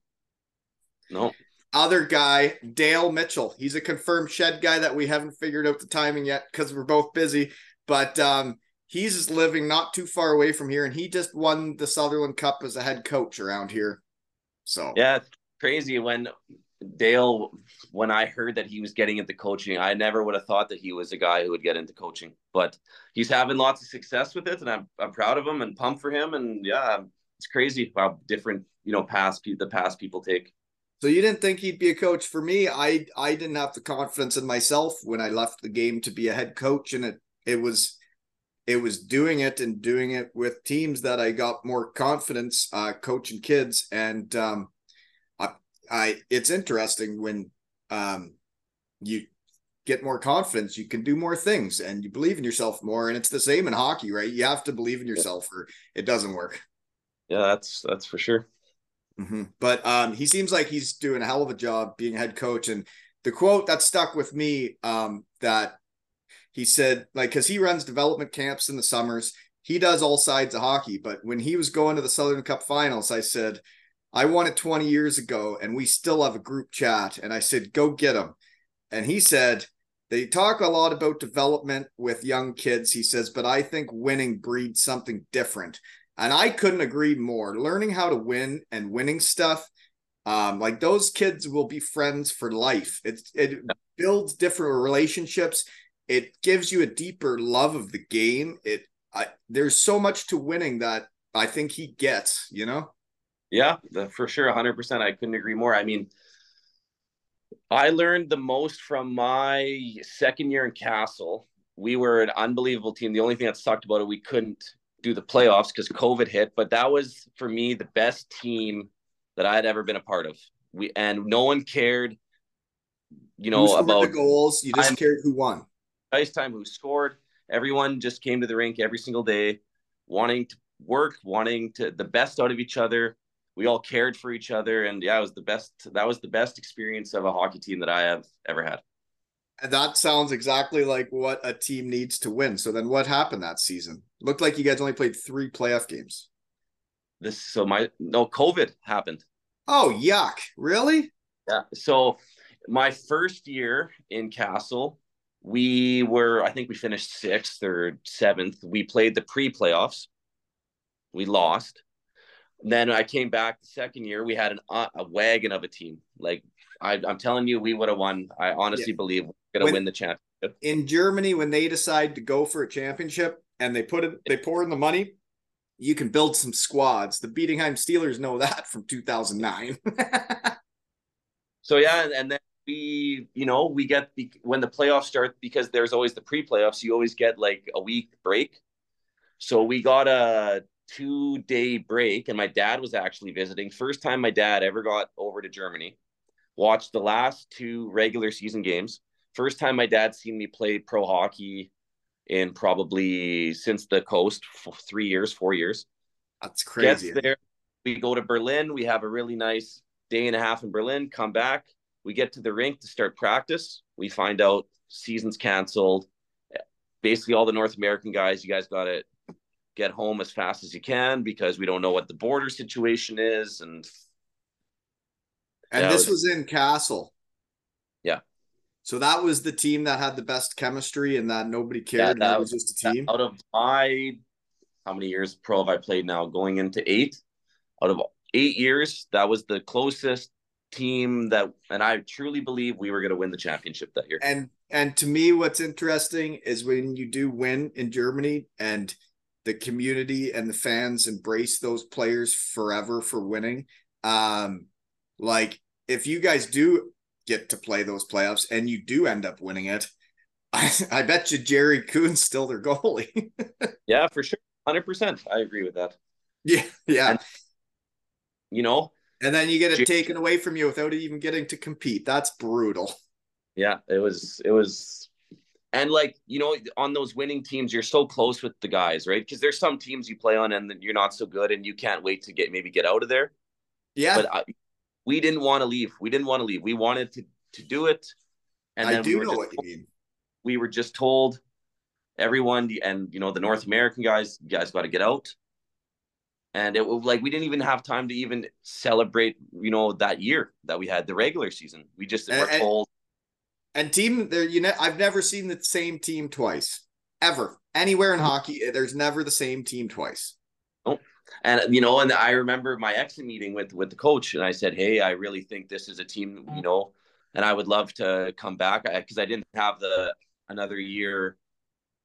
No. Other guy, Dale Mitchell. He's a confirmed shed guy that we haven't figured out the timing yet because we're both busy. But um, he's living not too far away from here, and he just won the Sutherland Cup as a head coach around here. So yeah, it's crazy when Dale, when I heard that he was getting into coaching, I never would have thought that he was a guy who would get into coaching. But he's having lots of success with it, and I'm I'm proud of him and pumped for him. And yeah, it's crazy how different you know past the past people take. So you didn't think he'd be a coach for me? I I didn't have the confidence in myself when I left the game to be a head coach, and it it was it was doing it and doing it with teams that I got more confidence uh, coaching kids. And um, I, I, it's interesting when um, you get more confidence, you can do more things and you believe in yourself more. And it's the same in hockey, right? You have to believe in yourself or it doesn't work. Yeah, that's that's for sure. Mm-hmm. But um, he seems like he's doing a hell of a job being head coach. And the quote that stuck with me um, that he said like because he runs development camps in the summers. He does all sides of hockey. But when he was going to the Sutherland Cup finals i said i won it 20 years ago and we still have a group chat. And i said go get him and he said they talk a lot about development with young kids he says but i think winning breeds something different. And i couldn't agree more. Learning how to win and winning stuff um, like those kids will be friends for life. It, it builds different relationships it gives you a deeper love of the game. It I, there's so much to winning that I think he gets, you know? Yeah, the, for sure. 100%. I couldn't agree more. I mean, I learned the most from my second year in Kassel. We were an unbelievable team. The only thing that sucked about it, we couldn't do the playoffs because COVID hit. But that was for me the best team that I had ever been a part of. We and no one cared, you know, about the goals. You just I'm, cared who won ice time, who scored. Everyone just came to the rink every single day, wanting to work, wanting to the best out of each other. We all cared for each other, and yeah, it was the best. That was the best experience of a hockey team that I have ever had. And that sounds exactly like what a team needs to win. So then, what happened that season? Looked like you guys only played three playoff games. This so my no COVID happened. Oh yuck! Really? Yeah. So my first year in Kassel, we were, I think we finished sixth or seventh. We played the pre playoffs. We lost. Then I came back the second year. We had an, uh, a wagon of a team. Like I, am telling you, we would have won. I honestly yeah. believe we're gonna win the championship. In Germany, when they decide to go for a championship and they put it, they pour in the money, you can build some squads. The Bietigheim Steelers know that from 2009. (laughs) so yeah, and then we, you know, we get when the playoffs start because there's always the pre-playoffs. You always get like a week break. So we got a two day break, and my dad was actually visiting. First time my dad ever got over to Germany. Watched the last two regular season games. First time my dad seen me play pro hockey in probably since the coast for three years, four years. That's crazy. Gets there. We go to Berlin. We have a really nice day and a half in Berlin. Come back we get to the rink to start practice. We find out season's canceled. Basically, all the North American guys, you guys got to get home as fast as you can because we don't know what the border situation is and and this it was in Kassel. Yeah. So that was the team that had the best chemistry and that nobody cared. and that it was just a team. out of my how many years pro have I played now? Going into eight. Out of eight years, that was the closest team that, and I truly believe we were going to win the championship that year. And and to me, what's interesting is when you do win in Germany and the community and the fans embrace those players forever for winning. Um, like if you guys do get to play those playoffs and you do end up winning it, (laughs) I, I bet you Jerry Kuhn's still their goalie. (laughs) Yeah, for sure, hundred percent. I agree with that. yeah, yeah. And- You know, And then you get it taken away from you without even getting to compete. That's brutal. yeah, it was, it was, and like you know, on those winning teams, you're so close with the guys, right? Because there's some teams you play on and you're not so good, and you can't wait to get maybe get out of there. Yeah, But I, we didn't want to leave. We didn't want to leave. We wanted to to do it. And I then do we know what you mean. we were just told everyone and you know the North American guys, you guys got to get out. And it was like we didn't even have time to even celebrate, you know, that year that we had the regular season. We just And- were told, And team there, you know, I've never seen the same team twice. Ever. Anywhere in hockey, there's never the same team twice. oh. and you know, and I remember my exit meeting with with the coach, and I said, "Hey, I really think this is a team, you know, and I would love to come back because I didn't have the another year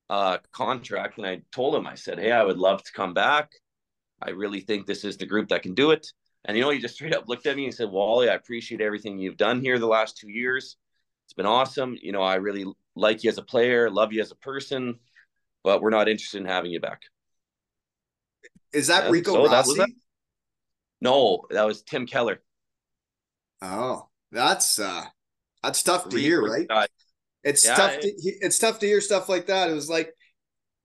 uh contract." And I told him, I said, "Hey, I would love to come back. I really think this is the group that can do it." And you know, he just straight up looked at me and said, "Wally, I appreciate everything you've done here the last two years. It's been awesome. You know, I really like you as a player, love you as a person, but we're not interested in having you back." Is that Yeah, Rico so that Rossi? that. No, that was Tim Kehler. Oh, that's uh that's tough to hear, right? guy. It's Yeah, tough to it's tough to hear stuff like that. It was like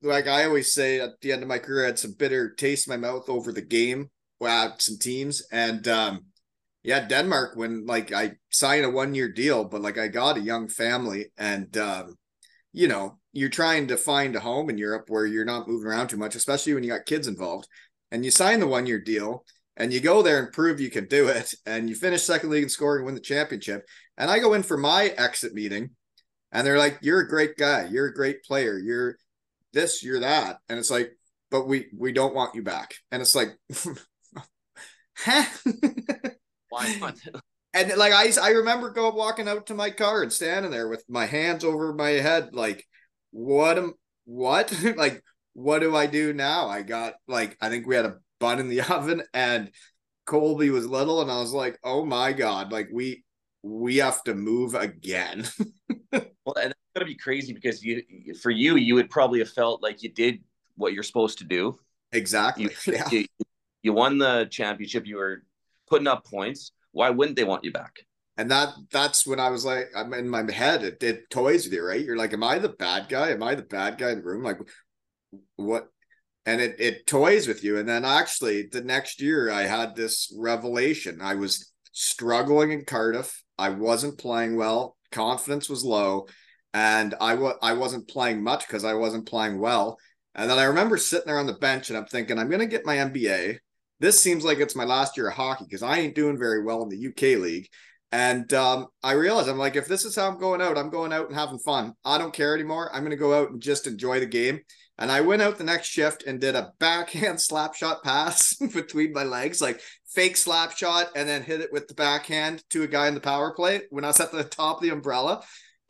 like I always say at the end of my career, I had some bitter taste in my mouth over the game, wow, some teams. And um yeah, Denmark when like I signed a one year deal, but like I got a young family and um, you know, you're trying to find a home in Europe where you're not moving around too much, especially when you got kids involved. And you sign the one year deal and you go there and prove you can do it, (laughs) and you finish second league in scoring and win the championship. And I go in for my exit meeting, and they're like, You're a great guy, you're a great player, you're this, you're that. And it's like, but we we don't want you back. And it's like (laughs) huh? Why (laughs) not? and like I I remember go walking out to my car and standing there with my hands over my head, like, what am what? (laughs) like, what do I do now? I got like I think we had a bun in the oven and Colby was little, and I was like, oh my god, like we we have to move again. well, and gonna be crazy because you, for you, you would probably have felt like you did what you're supposed to do. exactly. You, yeah. you, you won the championship. You were putting up points. Why wouldn't they want you back? And that that's when I was like, I'm in my head, it did toys with you, right? You're like, Am I the bad guy? Am I the bad guy in the room? Like what and it it toys with you. And then actually the next year I had this revelation. I was struggling in Cardiff. I wasn't playing well. Confidence was low. And I was I wasn't playing much because I wasn't playing well. And then I remember sitting there on the bench and I'm thinking, I'm gonna get my MBA. This seems like it's my last year of hockey because I ain't doing very well in the UK league. And um, I realized I'm like, if this is how I'm going out, I'm going out and having fun. I don't care anymore. I'm going to go out and just enjoy the game. And I went out the next shift and did a backhand (laughs) slap shot pass (laughs) between my legs, like fake slap shot, and then hit it with the backhand to a guy in the power play when I was at the top of the umbrella.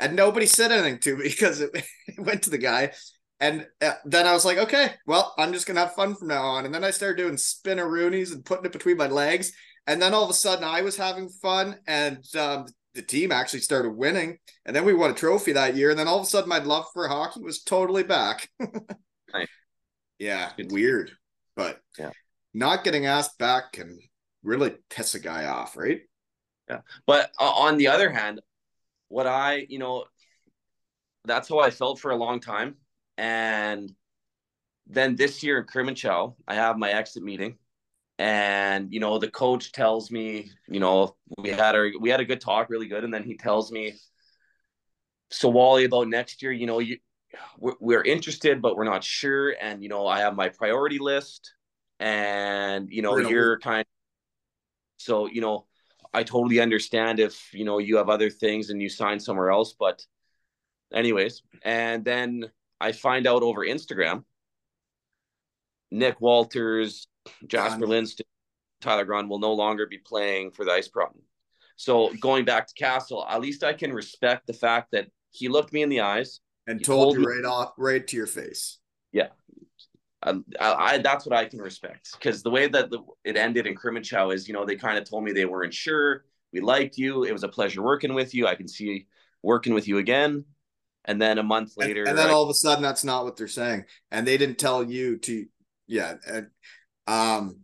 And nobody said anything to me (laughs) because it, it went to the guy. And uh, then I was like, okay, well, I'm just going to have fun from now on. And then I started doing spinneroonies and putting it between my legs. And then all of a sudden I was having fun and um, the team actually started winning. And then we won a trophy that year. And then all of a sudden my love for hockey was totally back. (laughs) Nice. Yeah, weird. But Yeah. not getting asked back can really piss a guy off, right? Yeah, but uh, on the other hand, what I, you know, that's how I felt for a long time. And then this year in Crimmitschau, I have my exit meeting. And, you know, the coach tells me, you know, we had our we had a good talk, really good. And then he tells me, so Wally, about next year, you know, you we're, we're interested, but we're not sure. And you know, I have my priority list, and you know, you're kind. Of, so you know, I totally understand if you know you have other things and you sign somewhere else, but anyways, and then I find out over Instagram, Nick Walters, Jasper Linston, Tyler Grund will no longer be playing for the Eispiraten. So going back to Kassel, at least I can respect the fact that he looked me in the eyes and told, told, you me, right off, right to your face. Yeah, I, I, that's what I can respect because the way that the, it ended in Crimmitschau is, you know, they kind of told me they weren't sure. We liked you. It was a pleasure working with you. I can see working with you again. And then a month later, and, and then I, all of a sudden, that's not what they're saying, and they didn't tell you to. Yeah, and, um,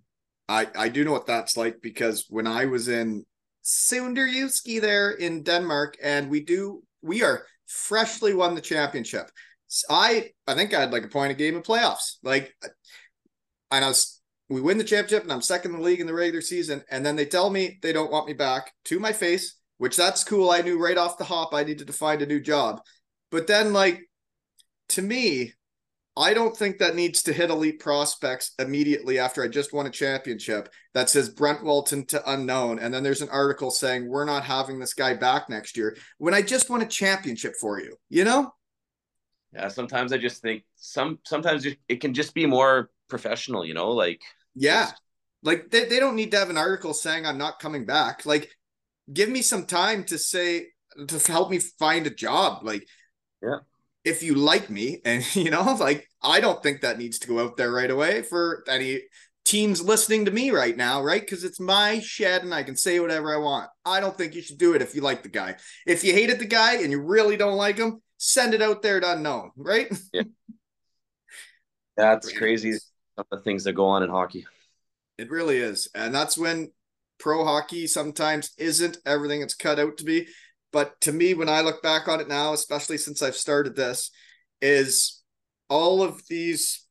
I I do know what that's like because when I was in Sønderjyske there in Denmark, and we do we are freshly won the championship. I I think I had like a point a game of playoffs. Like, I was we win the championship and I'm second in the league in the regular season, and then they tell me they don't want me back to my face, which that's cool. I knew right off the hop I needed to find a new job, but then like to me, I don't think that needs to hit elite prospects immediately after I just won a championship that says Brent Walton to unknown. And then there's an article saying we're not having this guy back next year when I just won a championship for you, you know? Yeah, sometimes I just think some sometimes it can just be more professional, you know, like yeah. Like they, they don't need to have an article saying I'm not coming back. Like give me some time to say to help me find a job. Like yeah. If you like me and (laughs) you know, like I don't think that needs to go out there right away for any teams listening to me right now, right? Because it's my shed and I can say whatever I want. I don't think you should do it if you like the guy. If you hated the guy and you really don't like him, send it out there to unknown, right? (laughs) Yeah. That's crazy. The things that go on in hockey. It really is. And that's when pro hockey sometimes isn't everything it's cut out to be. But to me, when I look back on it now, especially since I've started this, is all of these,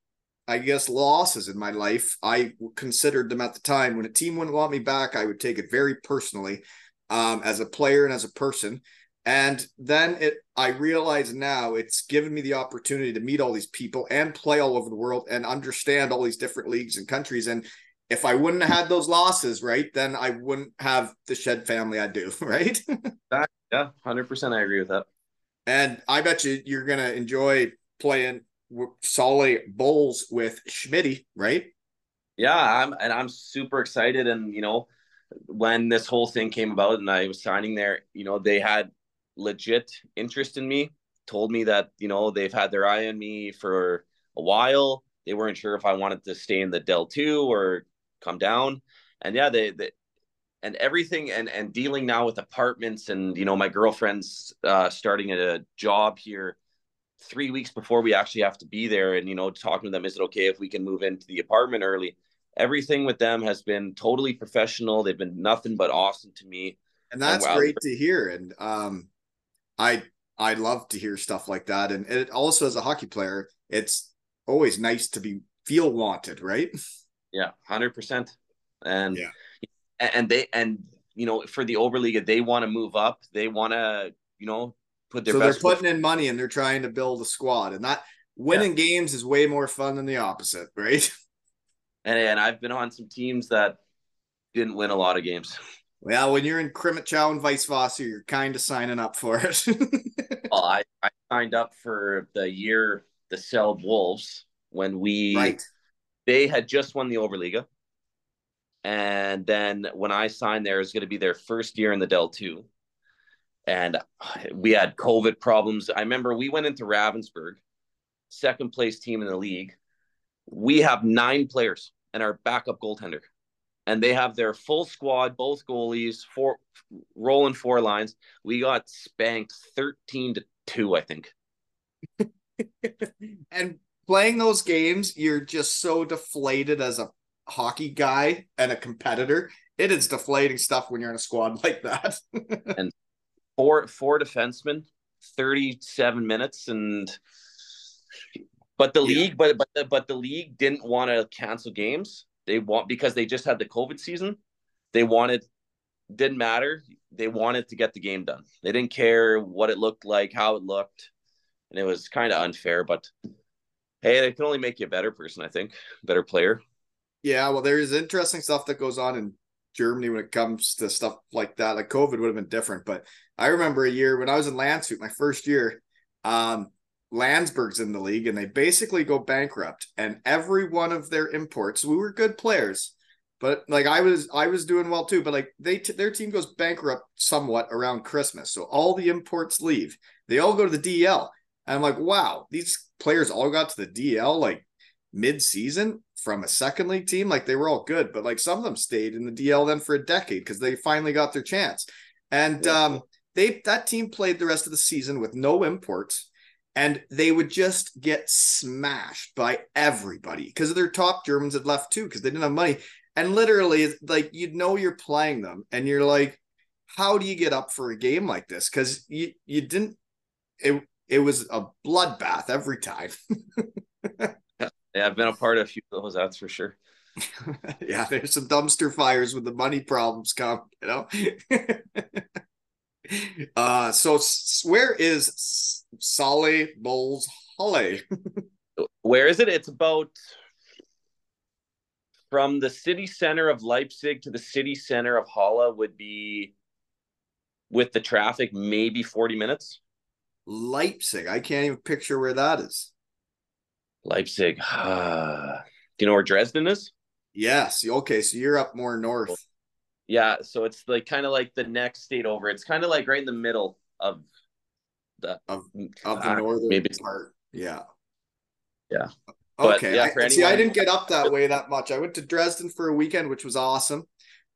I guess, losses in my life. I considered them at the time. When a team wouldn't want me back, I would take it very personally um, as a player and as a person. And then it I realize now it's given me the opportunity to meet all these people and play all over the world and understand all these different leagues and countries. And if I wouldn't have had those losses, right, then I wouldn't have the shed family I do, (laughs) right? yeah, hundred percent. I agree with that. And I bet you you're gonna enjoy playing Saale Bulls with Schmitty, right? Yeah, I'm and I'm super excited. And you know, when this whole thing came about and I was signing there, you know, they had legit interest in me, told me that, you know, they've had their eye on me for a while. They weren't sure if I wanted to stay in the DEL2 or come down. And yeah, they, they and everything and and dealing now with apartments and you know my girlfriend's uh starting a job here three weeks before we actually have to be there and you know talking to them is it okay if we can move into the apartment early? Everything with them has been totally professional. They've been nothing but awesome to me. And that's and wow, great to hear. And um I I love to hear stuff like that, and it also as a hockey player, it's always nice to be feel wanted, right? Yeah, hundred percent. And yeah, and they and you know for the Oberliga, they want to move up. They want to you know put their. So they're putting in money and they're trying to build a squad, and that winning yeah. games is way more fun than the opposite, right? (laughs) And and I've been on some teams that didn't win a lot of games. Well, when you're in Crimmitschau and Weißwasser, you're kind of signing up for it. (laughs) well, I, I signed up for the year the Selb Wolves when we right. they had just won the Oberliga. And then when I signed there, it was going to be their first year in the DEL2. And we had COVID problems. I remember we went into Ravensburg, second place team in the league. We have nine players and our backup goaltender and they have their full squad, both goalies, four rolling four lines. We got spanked 13 to 2, I think. (laughs) and playing those games, you're just so deflated as a hockey guy and a competitor. It is deflating stuff when you're in a squad (laughs) like that. (laughs) and four four defensemen, 37 minutes and but the yeah. league but but the, but the league didn't want to cancel games they want because they just had the COVID season. They wanted didn't matter. They wanted to get the game done. They didn't care what it looked like, how it looked. and it was kind of unfair. But hey, it can only make you a better person, I think, better player. Yeah, well, there is interesting stuff that goes on in Germany when it comes to stuff like that. Like COVID would have been different, but I remember a year when I was in Landshut, my first year, um, Landsberg's in the league, and they basically go bankrupt. And every one of their imports, we were good players, but like I was, I was doing well too. But like they, t- their team goes bankrupt somewhat around Christmas, so all the imports leave. They all go to the DEL. And I'm like, wow, these players all got to the DEL like mid-season from a second league team. Like they were all good, but like some of them stayed in the DEL then for a decade because they finally got their chance. And um, they that team played the rest of the season with no imports, and they would just get smashed by everybody because their top Germans had left too because they didn't have money. And literally, like you'd know you're playing them, and you're like, how do you get up for a game like this? Because you you didn't. It it was a bloodbath every time. (laughs) Yeah, I've been a part of a few of those, that's for sure. (laughs) yeah, there's some dumpster fires when the money problems come, you know. (laughs) uh so where is Saale Bulls Halle? where is it? It's about from the city center of Leipzig to the city center of Halle would be with the traffic maybe 40 minutes. Leipzig. I can't even picture where that is. Leipzig. Uh, (sighs) do you know where Dresden is? Yes. Okay, so you're up more north. Yeah, so it's like kind of like the next state over. It's kind of like right in the middle of the of, of the uh, northern maybe. part. Yeah. Yeah. Okay. yeah, I, see, I didn't get up that way that much. I went to Dresden for a weekend, which was awesome.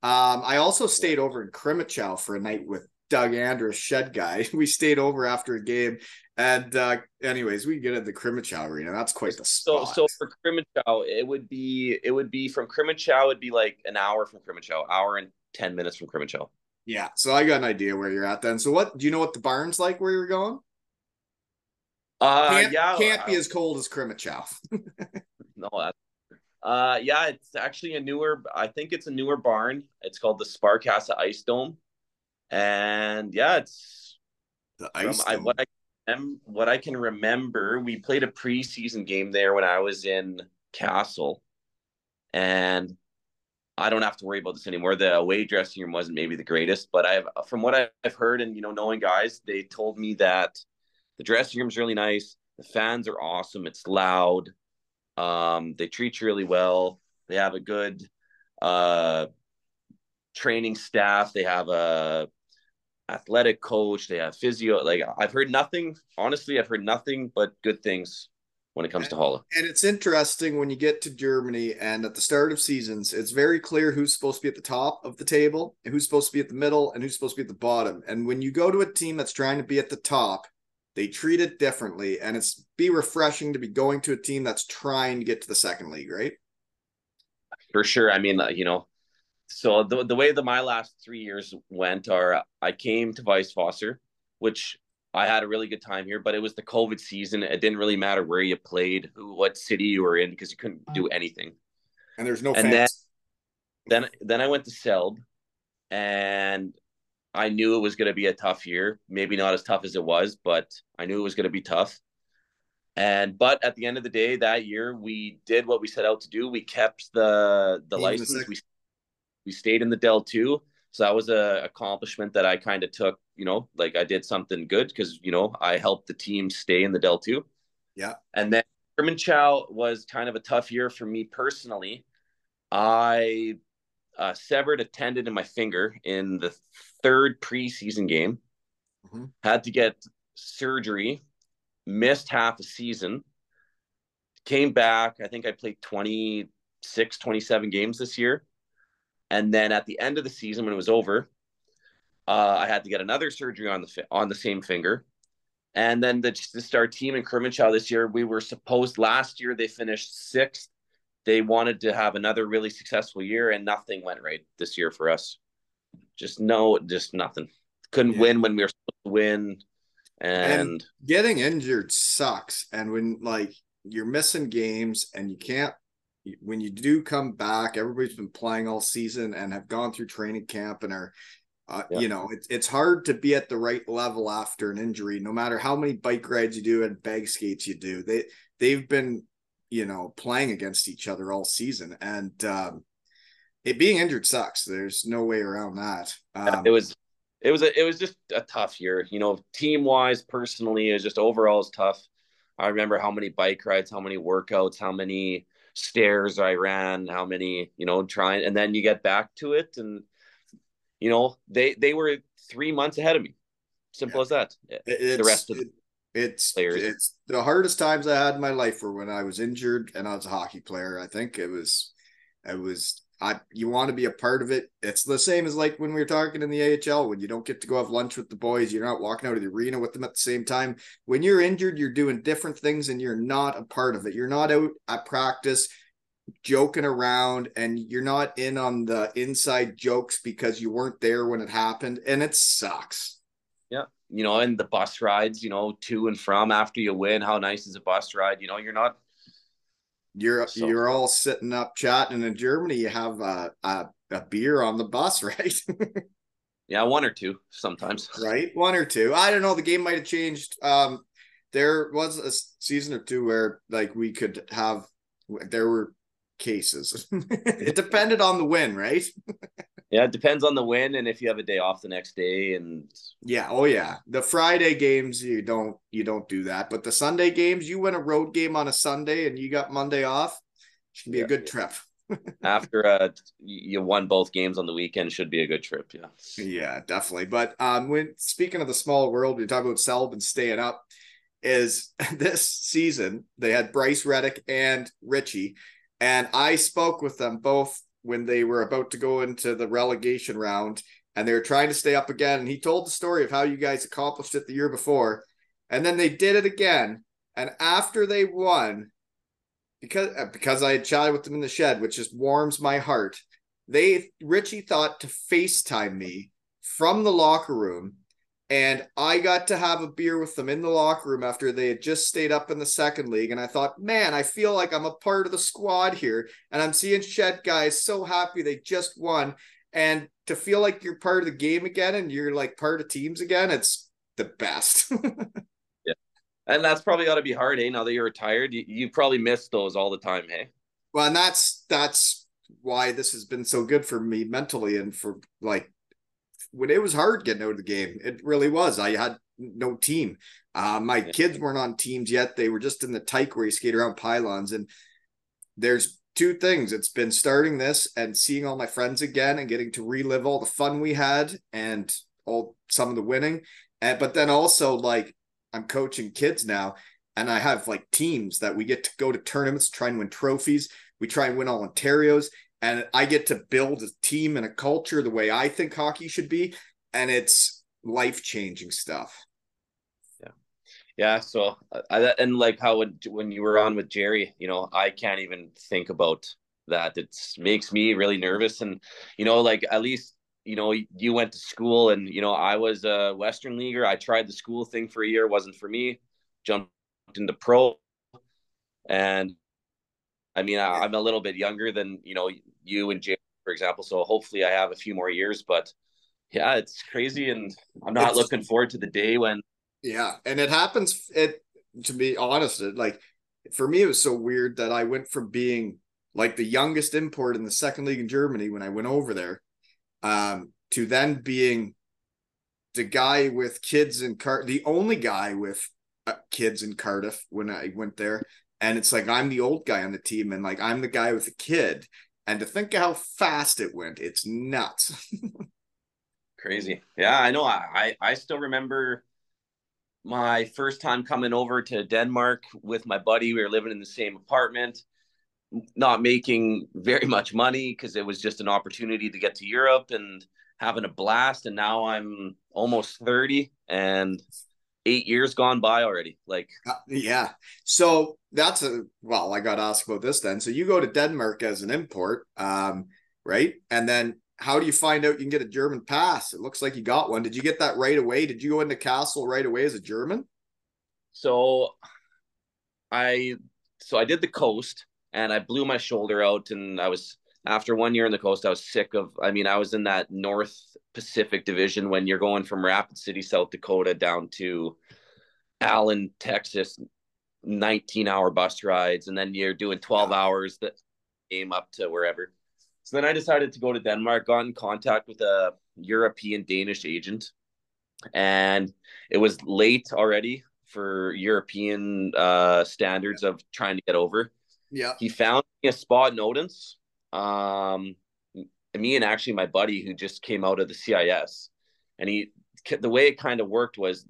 Um, I also stayed over in Crimmitschau for a night with Doug Andrus, shed guy. (laughs) We stayed over after a game, and uh, anyways, we get at the Crimmitschau arena. That's quite the spot. So, so for Crimmitschau, it would be it would be from Crimmitschau. It'd be like an hour from Crimmitschau, hour and ten minutes from Crimmitschau. Yeah, so I got an idea where you're at then. So, what do you know? What the barn's like where you're going? Uh, can't, yeah, can't be as cold as Crimmitschau. (laughs) no, that's uh, yeah, it's actually a newer. I think it's a newer barn. It's called the Sparkasse Ice Dome, and yeah, it's the ice. From, I, what I what I can remember, we played a preseason game there when I was in Kassel. and I don't have to worry about this anymore. The away dressing room wasn't maybe the greatest, but I've from what I've heard and you know knowing guys, they told me that the dressing room's really nice. The fans are awesome. It's loud. Um, they treat you really well. They have a good uh, training staff. They have a athletic coach, they have physio. Like I've heard nothing, honestly, I've heard nothing but good things when it comes and, to Halle. And it's interesting when you get to Germany and at the start of seasons, it's very clear who's supposed to be at the top of the table and who's supposed to be at the middle and who's supposed to be at the bottom. And when you go to a team that's trying to be at the top, they treat it differently. And it's be refreshing to be going to a team that's trying to get to the second league, right? For sure. I mean, uh, you know, so the the way that my last three years went are I came to Weißwasser, which I had a really good time here, but it was the COVID season. It didn't really matter where you played, who, what city you were in, because you couldn't do mm-hmm. anything. And there's no and fans. Then, then then I went to Selb, and I knew it was going to be a tough year. Maybe not as tough as it was, but I knew it was going to be tough. And but at the end of the day, that year we did what we set out to do. We kept the the Even license. The we we stayed in the DEL two. So that was a accomplishment that I kind of took, you know, like I did something good because, you know, I helped the team stay in the DEL two. Yeah. And then Crimmitschau was kind of a tough year for me personally. I uh, severed a tendon in my finger in the third preseason game. Mm-hmm. Had to get surgery, missed half a season, came back. I think I played 26, 27 games this year. And then at the end of the season, when it was over, uh, I had to get another surgery on the on the same finger. And then the, just our team in Crimmitschau this year, we were supposed last year they finished sixth. They wanted to have another really successful year, and nothing went right this year for us. Just no, just nothing. Couldn't yeah. win when we were supposed to win, and, and getting injured sucks. And when like you're missing games and you can't when you do come back, everybody's been playing all season and have gone through training camp and are Uh, yeah. You know, it's it's hard to be at the right level after an injury, no matter how many bike rides you do and bag skates you do. They they've been, you know, playing against each other all season, and um, it being injured sucks. There's no way around that. Um, it was it was a, it was just a tough year. You know, team wise, personally, it was just overall is tough. I remember how many bike rides, how many workouts, how many stairs I ran, how many, you know, trying, and then you get back to it, and you know, they they were three months ahead of me. Simple yeah. as that. It's, the rest of the it's players. it's the hardest times I had in my life were when I was injured and I was a hockey player. I think it was, it was I you want to be a part of it. It's the same as like when we were talking in the AHL when you don't get to go have lunch with the boys, you're not walking out of the arena with them at the same time. When you're injured, you're doing different things and you're not a part of it. You're not out at practice joking around and you're not in on the inside jokes because you weren't there when it happened and it sucks. Yeah. You know, and the bus rides, you know, to and from after you win, how nice is a bus ride? You know, you're not you're so, you're all sitting up chatting in Germany. You have a a, a beer on the bus, (laughs) right? yeah, one or two sometimes. Right, one or two. I don't know. The game might have changed. Um, there was a season or two where like we could have. There were cases. (laughs) it depended on the win, right? (laughs) yeah, it depends on the win and if you have a day off the next day and yeah, oh yeah. The Friday games you don't you don't do that, but the Sunday games you win a road game on a Sunday and you got Monday off, should be yeah, a good trip. (laughs) After uh you won both games on the weekend should be a good trip, yeah. Yeah, definitely. But um when speaking of the small world, we talk about Sullivan staying up is this season they had Bryce Reddick and Richie and I spoke with them both when they were about to go into the relegation round and they were trying to stay up again. And he told the story of how you guys accomplished it the year before. And then they did it again. And after they won, because uh, because I had chatted with them in the shed, which just warms my heart, they Richie thought to FaceTime me from the locker room and I got to have a beer with them in the locker room after they had just stayed up in the second league. And I thought, man, I feel like I'm a part of the squad here. And I'm seeing Shed guys so happy they just won. And to feel like you're part of the game again and you're like part of teams again, it's the best. (laughs) yeah. And that's probably got to be hard, eh? Now that you're retired, you, you probably miss those all the time, hey? Well, and that's, that's, why this has been so good for me mentally and for like when it was hard getting out of the game. It really was. I had no team. Uh, my yeah. kids weren't on teams yet. They were just in the tyke where you skate around pylons. And there's two things. It's been starting this and seeing all my friends again and getting to relive all the fun we had and all some of the winning. And but then also like I'm coaching kids now and I have like teams that we get to go to tournaments, try and win trophies. We try and win all Ontario's and I get to build a team and a culture the way I think hockey should be, and it's life changing stuff. Yeah, yeah. So, I, and like how when, when you were on with Jerry, you know, I can't even think about that. It makes me really nervous, and you know, like at least you know you went to school, and you know, I was a Western leaguer. I tried the school thing for a year, wasn't for me. Jumped into pro, and I mean, I, am a little bit younger than you know you and Jay, for example. So hopefully, I have a few more years. But yeah, it's crazy, and I'm not it's, looking forward to the day when. Yeah, and it happens. It to be honest, it, like for me, it was so weird that I went from being like the youngest import in the second league in Germany when I went over there, um, to then being the guy with kids in Car, the only guy with uh, kids in Cardiff when I went there, and it's like I'm the old guy on the team, and like I'm the guy with the kid. And to think how fast it went, it's nuts. (laughs) Crazy. Yeah, I know. I I still remember my first time coming over to Denmark with my buddy. We were living in the same apartment, not making very much money because it was just an opportunity to get to Europe and having a blast. And now I'm almost 30 and eight years gone by already. Like, uh, yeah. So that's a well, I got to ask about this then. So you go to Denmark as an import, um, right? And then how do you find out you can get a German pass? It looks like you got one. Did you get that right away? Did you go into Kassel right away as a German? So I so I did the coast and I blew my shoulder out and I was after one year in the coast, I was sick of. I mean, I was in that North Pacific division when you're going from Rapid City, South Dakota, down to Allen, Texas, 19 hour bus rides, and then you're doing 12 hours that came up to wherever. So then I decided to go to Denmark, got in contact with a European Danish agent, and it was late already for European uh, standards of trying to get over. Yeah. He found me a spot in Odense. Um, me and actually my buddy who just came out of the CIS, and he the way it kind of worked was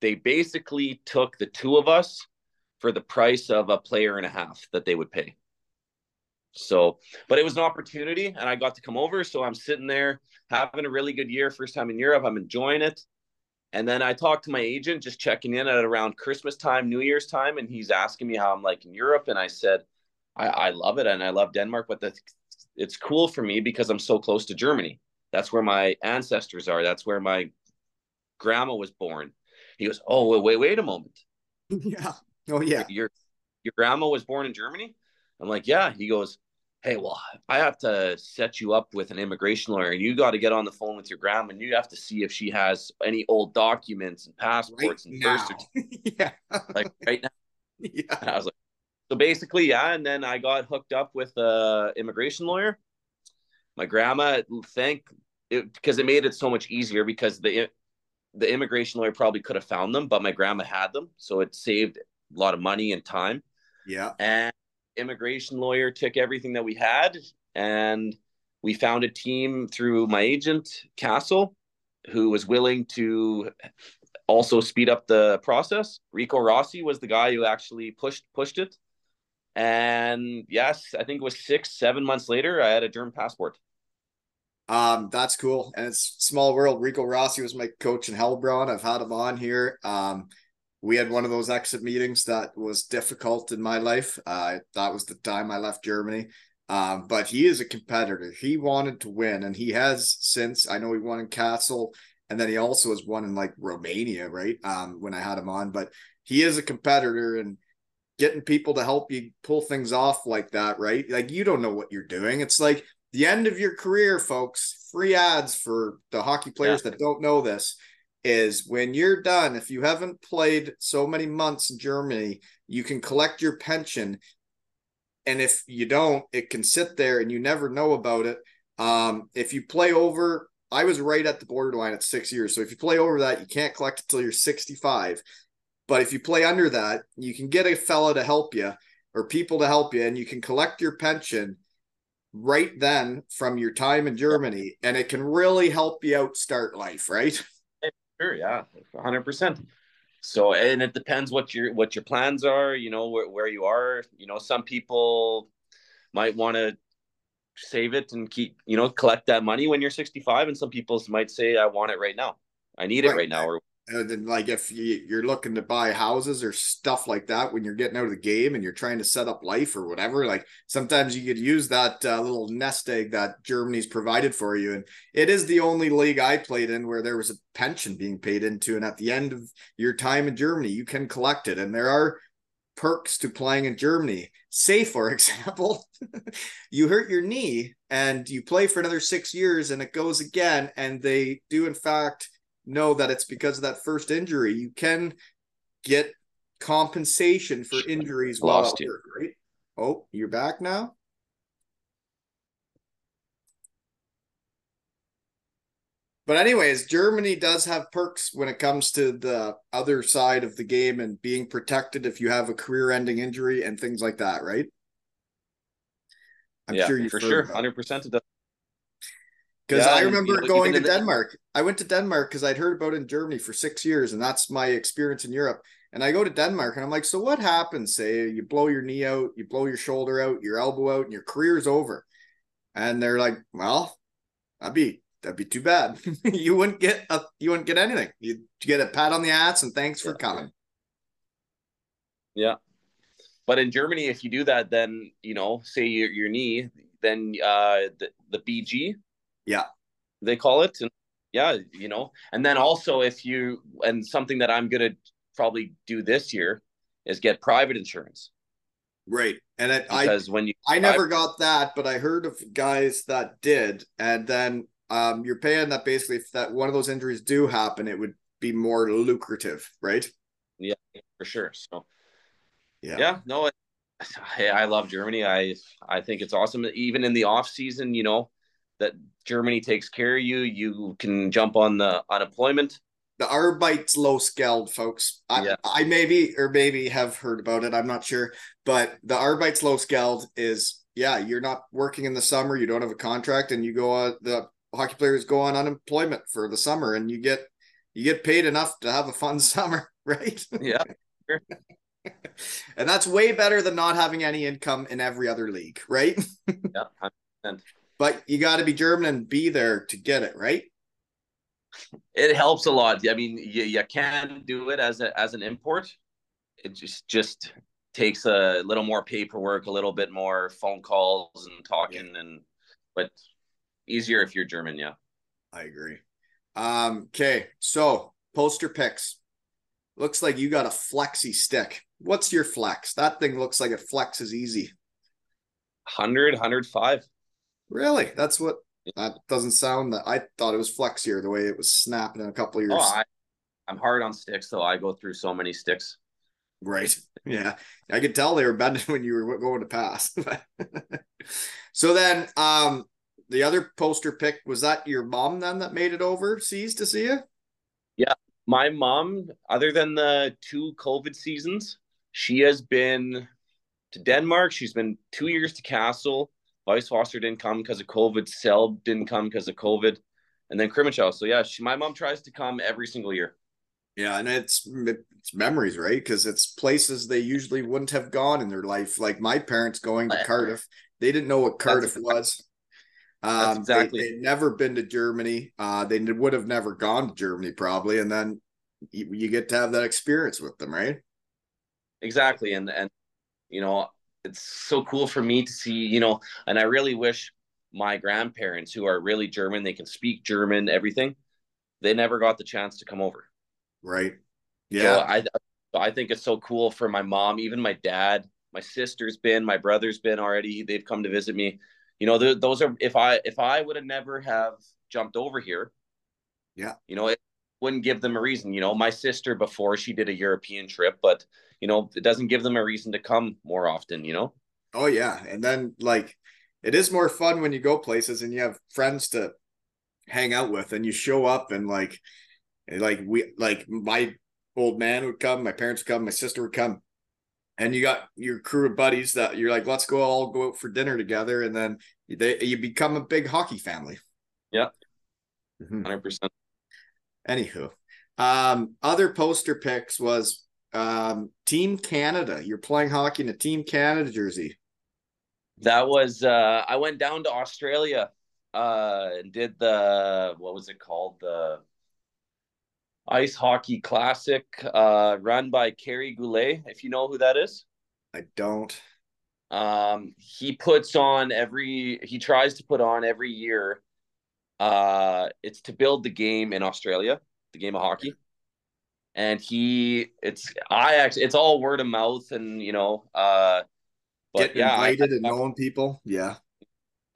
they basically took the two of us for the price of a player and a half that they would pay. So, but it was an opportunity and I got to come over. So I'm sitting there having a really good year, first time in Europe. I'm enjoying it. And then I talked to my agent, just checking in at around Christmas time, New Year's time, and he's asking me how I'm like in Europe. And I said, I, I love it and I love Denmark, but the, it's cool for me because I'm so close to Germany. That's where my ancestors are. That's where my grandma was born. He goes, Oh, wait, wait, wait a moment. (laughs) Yeah. Oh, yeah. Your your grandma was born in Germany? I'm like, Yeah. He goes, hey, well, I have to set you up with an immigration lawyer, and you got to get on the phone with your grandma, and you have to see if she has any old documents and passports right and birth certificates. (laughs) yeah, like right now. Yeah, and I was like, so basically, yeah. And then I got hooked up with a immigration lawyer. My grandma, thank it because it made it so much easier because the the immigration lawyer probably could have found them, but my grandma had them, so it saved a lot of money and time. Yeah, and immigration lawyer took everything that we had and we found a team through my agent Kassel who was willing to also speed up the process. Rico Rossi was the guy who actually pushed pushed it. And yes, I think it was 6 7 months later I had a German passport. Um, that's cool. And it's small world. Rico Rossi was my coach in Heilbronn. I've had him on here. Um, we had one of those exit meetings that was difficult in my life. Uh, that was the time I left Germany. Um, but he is a competitor. He wanted to win, and he has since. I know he won in Kassel, and then he also has won in like Romania, right? Um, when I had him on, but he is a competitor and getting people to help you pull things off like that, right? Like you don't know what you're doing. It's like the end of your career, folks. Free ads for the hockey players yeah. that don't know this is when you're done, if you haven't played so many months in Germany, you can collect your pension. And if you don't, it can sit there and you never know about it. Um, if you play over, I was right at the borderline at six years. So if you play over that, you can't collect until you're 65. But if you play under that, you can get a fella to help you or people to help you, and you can collect your pension right then from your time in Germany. And it can really help you out start life, right? Sure, yeah, hundred percent. So, and it depends what your what your plans are. You know where where you are. You know, some people might want to save it and keep you know collect that money when you're 65, and some people might say, "I want it right now. I need right. it right now," or and then like if you, are looking to buy houses or stuff like that when you're getting out of the game and you're trying to set up life or whatever like sometimes you could use that uh, little nest egg that germany's provided for you. And it is the only league i played in where there was a pension being paid into. And at the end of your time in germany you can collect it. And there are perks to playing in germany. Say for (laughs) example you hurt your knee and you play for another six years and it goes again and they do in fact know that it's because of that first injury. You can get compensation for injuries Lost you. right? Oh, you're back now? But anyways, Germany does have perks when it comes to the other side of the game and being protected if you have a career-ending injury and things like that, right? I'm yeah, sure you for sure, hundred percent. It does because yeah, I remember you going to Denmark. I went to Denmark because I'd heard about it in Germany for six years, and that's my experience in Europe. And I go to Denmark, and I'm like, so what happens? Say you blow your knee out, you blow your shoulder out, your elbow out, and your career's over. And they're like, well, that'd be that'd be too bad. (laughs) you wouldn't get a you wouldn't get anything. You get a pat on the ass and thanks for coming. Yeah. But in Germany, if you do that, then you know, say your your knee, then uh the, the BG yeah. They call it. And yeah, you know, and then also if you, and something that I'm going to probably do this year is get private insurance. Right. And it, I because when you I never got that, but I heard of guys that did. And then um you're paying that basically if that one of those injuries do happen, it would be more lucrative, right? yeah for sure. So Yeah. yeah, no, it, (sighs) hey, I love Germany. I I think it's awesome. Even in the off season, you know, that Germany takes care of you. You can jump on the unemployment. The Arbeitslosgeld, folks. I, Yeah. I maybe or maybe have heard about it. I'm not sure, but the Arbeitslosgeld is yeah, you're not working in the summer, you don't have a contract, and you go on the hockey players go on unemployment for the summer, and you get you get paid enough to have a fun (laughs) summer, right? Yeah, (laughs) and that's way better than not having any income in every other league, right? (laughs) yeah. But you got to be German and be there to get it, right? It helps a lot. I mean, you, you can do it as a as an import. It just just takes a little more paperwork, a little bit more phone calls and talking, and but easier if you're German. Yeah. I agree. Um, okay, so poster picks. Looks like you got a flexi stick. What's your flex? That thing looks like it flexes easy. 100, 105. Really? That's what that doesn't sound that I thought it was flexier the way it was snapping in a couple of years. Oh, I, I'm hard on sticks, though. I go through so many sticks. Right. (laughs) Yeah. I could tell they were bending (laughs) when you were going to pass. (laughs) so then um the other poster pick was that your mom then that made it overseas to see you? Yeah. My mom, other than the two COVID seasons, she has been to Denmark. She's been two years to Kassel. Weißwasser didn't come because of COVID. Selb didn't come because of COVID. And then Crimmitschau. So yeah, she, my mom tries to come every single year. Yeah, and it's it's memories, right? Because it's places they usually wouldn't have gone in their life. Like my parents going to Cardiff, they didn't know what Cardiff That's- was. Um, exactly- they, would never been to Germany. Uh, they would have never gone to Germany probably, and then you, you get to have that experience with them, right? Exactly. And and you know, it's so cool for me to see, you know, and I really wish my grandparents who are really German, they can speak German, everything. They never got the chance to come over. Right. So Yeah. I I think it's so cool for my mom, even my dad, my sister's been, my brother's been already. They've come to visit me. You know, th- those are if I if I would have never have jumped over here, Yeah. you know, it wouldn't give them a reason. You know, my sister before she did a European trip, but you know, it doesn't give them a reason to come more often. You know, Oh yeah, and then like it is more fun when you go places and you have friends to hang out with, and you show up and like, like we like my old man would come, my parents would come, my sister would come, and you got your crew of buddies that you're like, let's go all go out for dinner together, and then they you become a big hockey family. Yeah. Mhm. hundred percent. Anywho, um, other poster picks was um Team Canada. You're playing hockey in a Team Canada jersey. That was uh I went down to Australia uh and did the what was it called? The Ice Hockey Classic uh run by Kerry Goulet, if you know who that is. I don't. Um he puts on every he tries to put on every year uh it's to build the game in Australia, the game of hockey. And he it's I actually it's all word of mouth and you know uh but Get yeah, I- invited and knowing people. Yeah.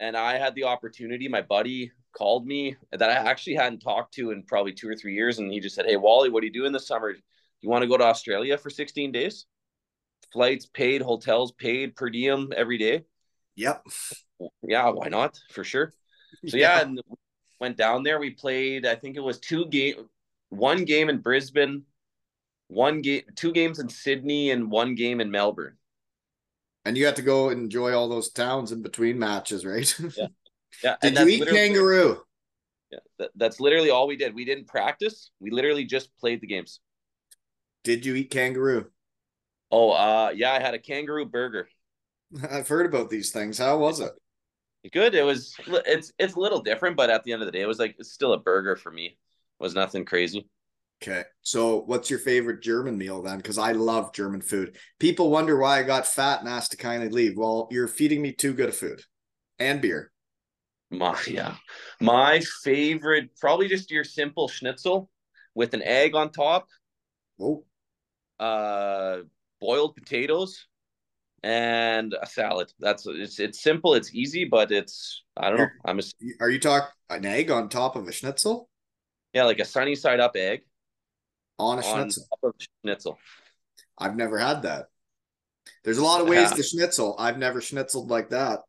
and I had the opportunity. My buddy called me that I actually hadn't talked to in probably two or three years, and he just said, "Hey, Wally, what are you doing this summer? You want to go to Australia for 16 days? Flights paid, hotels paid, per diem every day. Yep. Yeah, why not? For sure. So (laughs) yeah, and we went down there. We played. I think it was two game, one game in Brisbane, one game, two games in Sydney, and one game in Melbourne. And you had to go enjoy all those towns in between matches, right? Yeah. (laughs) Yeah, Did you eat kangaroo? Yeah, that, that's literally all we did. We didn't practice. We literally just played the games. Did you eat kangaroo? Oh, uh, yeah, I had a kangaroo burger. (laughs) I've heard about these things. How was it? Good. It was. It's it's a little different, but at the end of the day, it was like it's still a burger for me. It was nothing crazy. Okay. So what's your favorite German meal then? Because I love German food. People wonder why I got fat and asked to kindly leave. Well, you're feeding me too good of food and beer. My yeah, my favorite probably just your simple schnitzel with an egg on top, Oh, uh, boiled potatoes, and a salad. That's it's it's simple, it's easy, but it's I don't know. I'm a, Are you talking an egg on top of a schnitzel? yeah, like a sunny side up egg On a on schnitzel. top of schnitzel. I've never had that. There's a lot of ways Yeah. to schnitzel. I've never schnitzeled like that.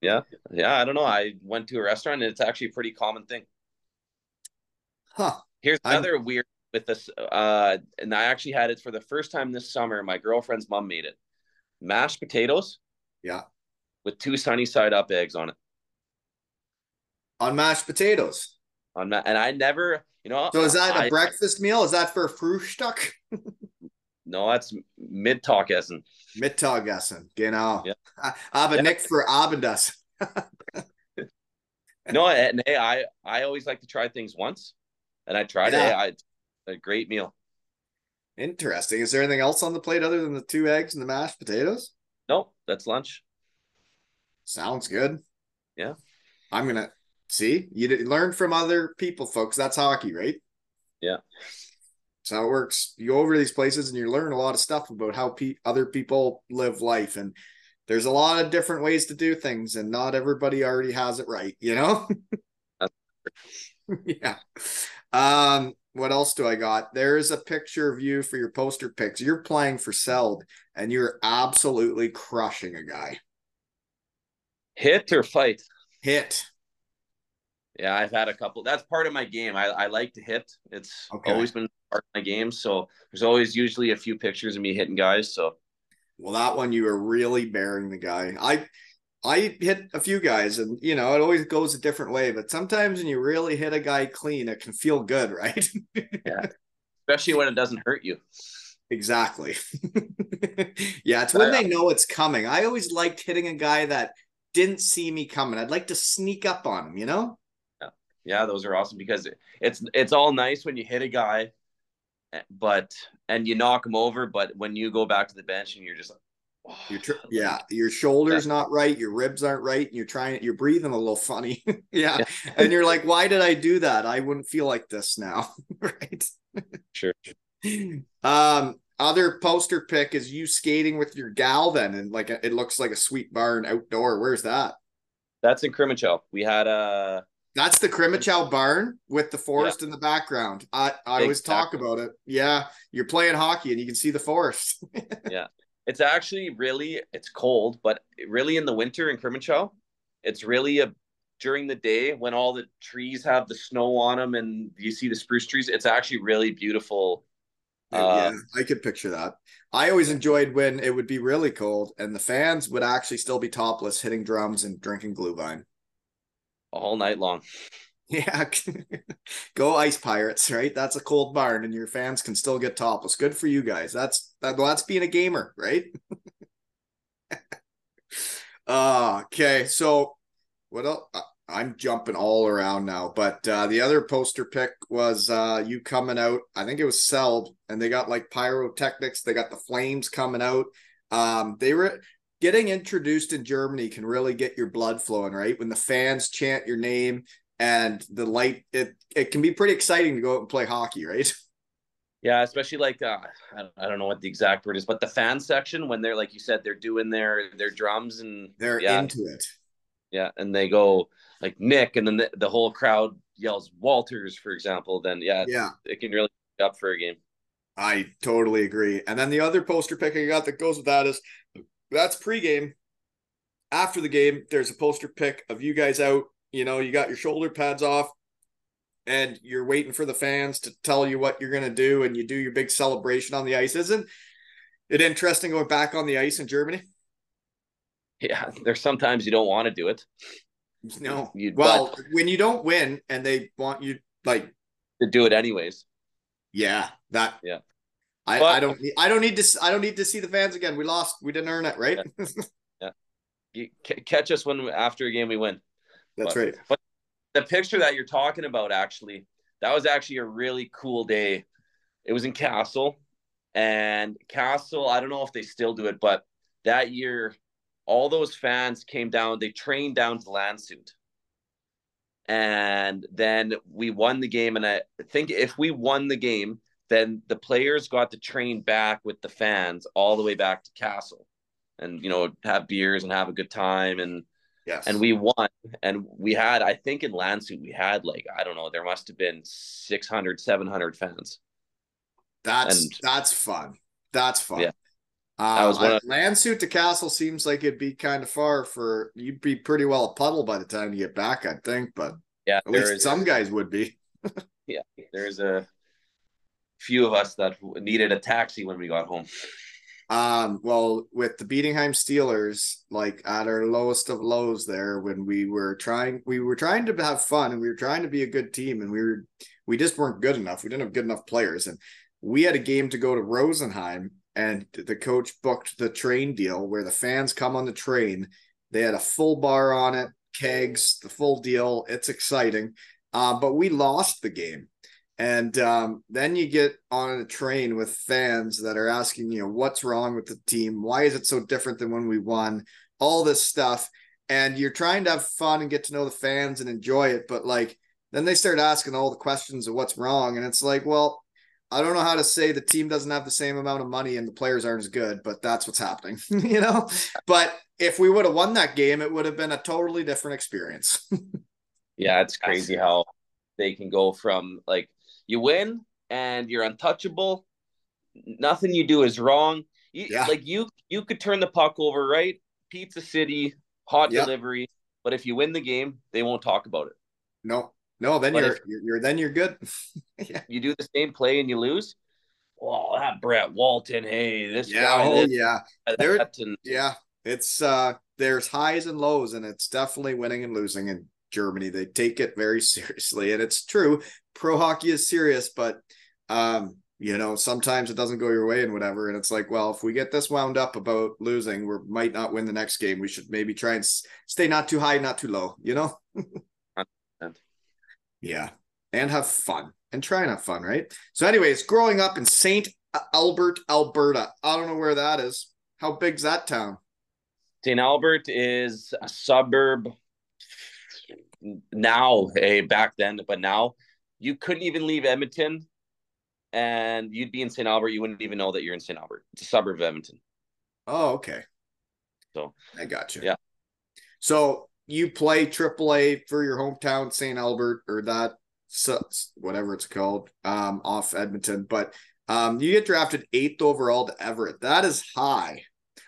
Yeah, yeah. I don't know. I went to a restaurant and it's actually a pretty common thing. Huh. Here's I'm- another weird with this. Uh, and I actually had it for the first time this summer. My girlfriend's mom made it. Mashed potatoes Yeah. with two sunny side up eggs on it. On mashed potatoes. On ma- and I never, you know. So is that a I- breakfast meal? Is that for Frühstück? (laughs) No, that's Mittagessen. Mittagessen. Genau. Yeah. Aber Yeah. nicht für Abendessen. (laughs) No, and hey, I I always like to try things once, and I tried Yeah. it. I, a great meal. Interesting. Is there anything else on the plate other than the two eggs and the mashed potatoes? No, that's lunch. Sounds good. Yeah. I'm gonna see you did learn from other people, folks. That's hockey, right? Yeah. That's how it works. You go over to these places and you learn a lot of stuff about how pe- other people live life, and there's a lot of different ways to do things, and not everybody already has it right. You know? (laughs) yeah. Um. What else do I got? There's a picture of you for your poster pics. You're playing for Selb, and you're absolutely crushing a guy. Hit or fight? Hit. Yeah, I've had a couple. That's part of my game. I, I like to hit. It's Okay. always been part of my game. So there's always usually a few pictures of me hitting guys. So Well, that one you were really bearing the guy. I I hit a few guys, and you know it always goes a different way. But sometimes when you really hit a guy clean, it can feel good, (laughs) right? Yeah, especially when it doesn't hurt you. exactly. (laughs) yeah, it's when they know it's coming. I always liked hitting a guy that didn't see me coming. I'd like to sneak up on him. You know? Yeah, yeah those are awesome because it- it's it's all nice when you hit a guy, eh, but and you knock him over. But when you go back to the bench and you're just like, Your tr- (sighs) yeah, your shoulders not right, your ribs aren't right, and you're trying, you're breathing a little funny. (laughs) yeah. Yeah. and you're like, why did I do that? I wouldn't feel like this now, (laughs) right? sure. (laughs) Um, other poster pick is you skating with your gal then, and like it looks like a sweet barn outdoor. Where's that? That's in Crimmitschau. We had a That's the Crimmitschau barn with the forest in the background. I I Big always talk background. about it. Yeah, you're playing hockey and you can see the forest. It's actually really it's cold, but really in the winter in Crimmitschau, it's really a during the day when all the trees have the snow on them and you see the spruce trees. It's actually really beautiful. yeah, Uh, I could picture that. I always enjoyed when it would be really cold and the fans would actually still be topless, hitting drums and drinking Glühwein. all night long. (laughs) Yeah, (laughs) go Ice Pirates, right? That's a cold barn, and your fans can still get topless. Good for you guys. That's that, well, that's being a gamer, right? (laughs) uh, okay, so what else? I- I'm jumping all around now, but uh, the other poster pick was uh, you coming out. I think it was Selb, and they got like pyrotechnics. They got the flames coming out. Um, they were getting introduced in Germany can really get your blood flowing, right? When the fans chant your name and the light, it it can be pretty exciting to go out and play hockey, right? (laughs) Yeah, especially like uh, I, don't, I don't know what the exact word is, but the fan section when they're like you said they're doing their their drums and They're yeah into it. yeah, and they go like Nick, and then the, the whole crowd yells Walters, for example. Then yeah, Yeah, it can really up for a game. I totally agree. And then the other poster pick I got that goes with that is that's pregame. After the game, there's a poster pick of you guys out. You know, you got your shoulder pads off, and you're waiting for the fans to tell you what you're gonna do, and you do your big celebration on the ice. Isn't it interesting going back on the ice in Germany? (laughs) Yeah, there's sometimes you don't want to do it. No. You- well, when you don't win and they want you like To do it anyways. Yeah, that. Yeah. I, But- I don't need I don't need to I don't need to see the fans again. We lost. We didn't earn it, right? (laughs) You c- catch us when after a game we win. That's But- right. But the picture that you're talking about, actually, that was actually a really cool day. It was in Kassel, and Kassel. I don't know if they still do it, but that year, all those fans came down. They trained down to Landshut, and then we won the game. And I think if we won the game, then the players got to train back with the fans all the way back to Kassel. and you know have beers and have a good time and Yes. and we won and we had i think in Landshut we had like i don't know there must have been 600 700 fans that's and- that's fun. That's fun. Yeah. Uh, was one of- Landshut to Kassel seems like it'd be kind of far for you'd be pretty well a puddle by the time you get back, I think, but yeah at least is some guys would be. (laughs) yeah there's a few of us that needed a taxi when we got home Um, well, with the Bietigheim Steelers, like at our lowest of lows there, when we were trying, we were trying to have fun and we were trying to be a good team, and we were, we just weren't good enough. We didn't have good enough players, and we had a game to go to Rosenheim, and the coach booked the train deal where the fans come on the train. They had a full bar on it, kegs, the full deal. It's exciting, uh, but we lost the game. And um, then you get on a train with fans that are asking you know what's wrong with the team, why is it so different than when we won, all this stuff, and you're trying to have fun and get to know the fans and enjoy it, but like then they start asking all the questions of what's wrong, and it's like, well, I don't know how to say the team doesn't have the same amount of money and the players aren't as good, but that's what's happening, (laughs) you know. But if we would have won that game, it would have been a totally different experience. (laughs) Yeah, it's crazy how they can go from like you win and you're untouchable. Nothing you do is wrong. You, Yeah. Like you, you could turn the puck over, right? Pizza City, hot delivery. But if you win the game, they won't talk about it. no, no, then you're, if- you're you're then you're good. (laughs) yeah. You do the same play and you lose. Oh, that Brett Walton. Hey, this Yeah, guy. oh this, yeah. There- and Yeah, it's uh there's highs and lows and it's definitely winning and losing in Germany. They take it very (laughs) seriously and it's true. Pro hockey is serious, but um you know, sometimes it doesn't go your way and whatever and it's like, well, if we get this wound up about losing, we might not win the next game. We should maybe try and stay not too high, not too low, you know? yeah. And have fun. And try and have fun, right? So anyways, growing up in St. Albert, Alberta. I don't know where that is. How big's that town? St. Albert is a suburb now, hey, back then, but now you couldn't even leave Edmonton and you'd be in St. Albert. You wouldn't even know that you're in St. Albert. It's a suburb of Edmonton. Oh, okay. So, I got you. yeah. So you play AAA for your hometown, St. Albert, or that whatever it's called, um, off Edmonton. But um, you get drafted eighth overall to Everett. That is high.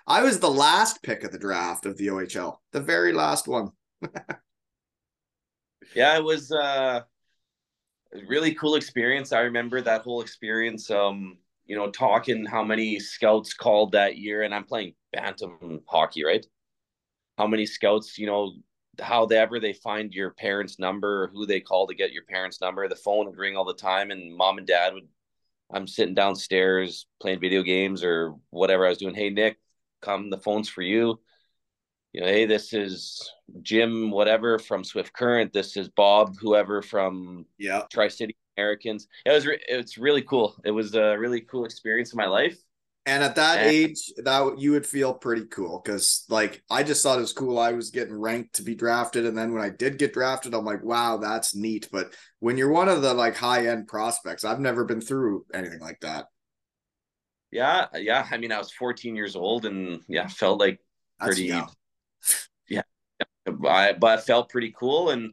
I was the last pick of the draft of the OHL, the very last one. (laughs) Yeah, it was uh, really cool experience. I remember that whole experience. Um, you know, talking how many scouts called that year, and I'm playing bantam hockey, right? How many scouts, you know, how they ever they find your parents' number, or who they call to get your parents' number. The phone would ring all the time, and mom and dad would. I'm sitting downstairs playing video games or whatever I was doing. Hey Nick, come. The phone's for you you know, hey, this is Jim, whatever from Swift Current. This is Bob, whoever from Yeah. Tri City Americans. It was re- it's really cool. It was a really cool experience in my life. And at that And- age, that you would feel pretty cool because, like, I just thought it was cool. I was getting ranked to be drafted, and then when I did get drafted, I'm like, wow, that's neat. But when you're one of the like high end prospects, I've never been through anything like that. Yeah, yeah. I mean, I was 14 years old, and yeah, felt like That's Pretty- young. I but it felt pretty cool, and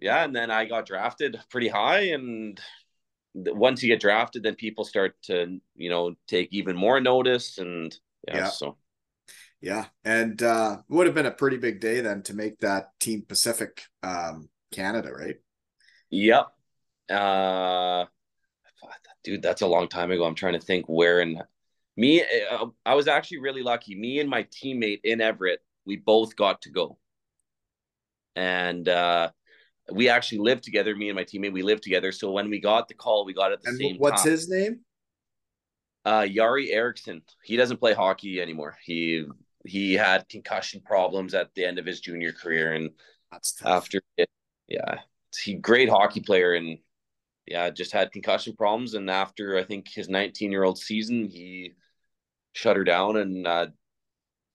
yeah, and then I got drafted pretty high, and once you get drafted, then people start to you know take even more notice, and yeah, Yeah. so Yeah, and uh, would have been a pretty big day then to make that Team Pacific um, Canada, right? Yep. Uh, dude, that's a long time ago. I'm trying to think where and me. uh, I was actually really lucky. Me and my teammate in Everett, we both got to go, and uh, we actually lived together. Me and my teammate, we lived together. So when we got the call, we got it at the And same what's time. his name? Uh, Yari Erickson. He doesn't play hockey anymore. He he had concussion problems at the end of his junior career, and That's tough. after it. Yeah, he great hockey player and yeah, just had concussion problems. And after I think his 19 year old season, he shut her down and uh,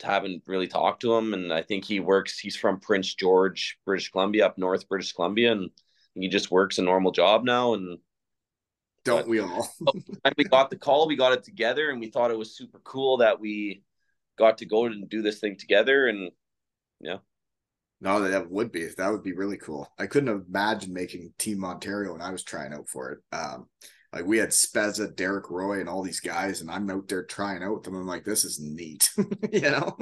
haven't really talked to him. And I think he works. He's from Prince George, British Columbia, up north, British Columbia, and he just works a normal job now. And Don't we all? (laughs) when we got the call, we got it together, and we thought it was super cool that we got to go and do this thing together and yeah. No, that would be that would be really cool. I couldn't imagine making Team Ontario when I was trying out for it. Um, like we had Spezza, Derek Roy, and all these guys, and I'm out there trying out with them. I'm like, this is neat, (laughs) you know.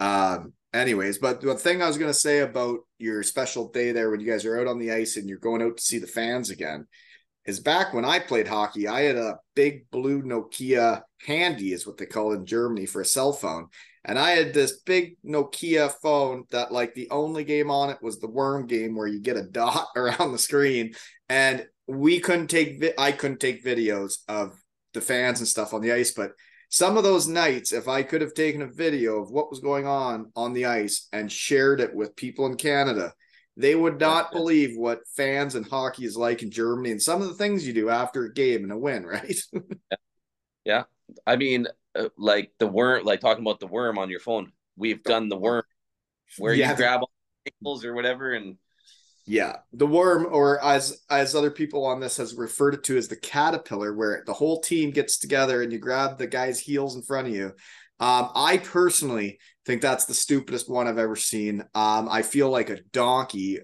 um. Anyways, but the thing I was gonna say about your special day there when you guys are out on the ice and you're going out to see the fans again is back when I played hockey, I had a big blue Nokia handy, is what they call it in Germany for a cell phone. And I had this big Nokia phone that, like, the only game on it was the worm game where you get a dot (laughs) around the screen. And we couldn't take, vi- I couldn't take videos of the fans and stuff on the ice. But some of those nights, if I could have taken a video of what was going on on the ice and shared it with people in Canada, they would not believe what fans and hockey is like in Germany and some of the things you do after a game and a win, (laughs) right? yeah. I mean, uh, like the worm, like talking about the worm on your phone. We've done the worm where yeah. you grab all the ankles or whatever and yeah, the worm, or as as other people on this has referred to as the caterpillar, where the whole team gets together and you grab the guy's heels in front of you. Um, I personally think that's the stupidest one I've ever seen. Um, I feel like a donkey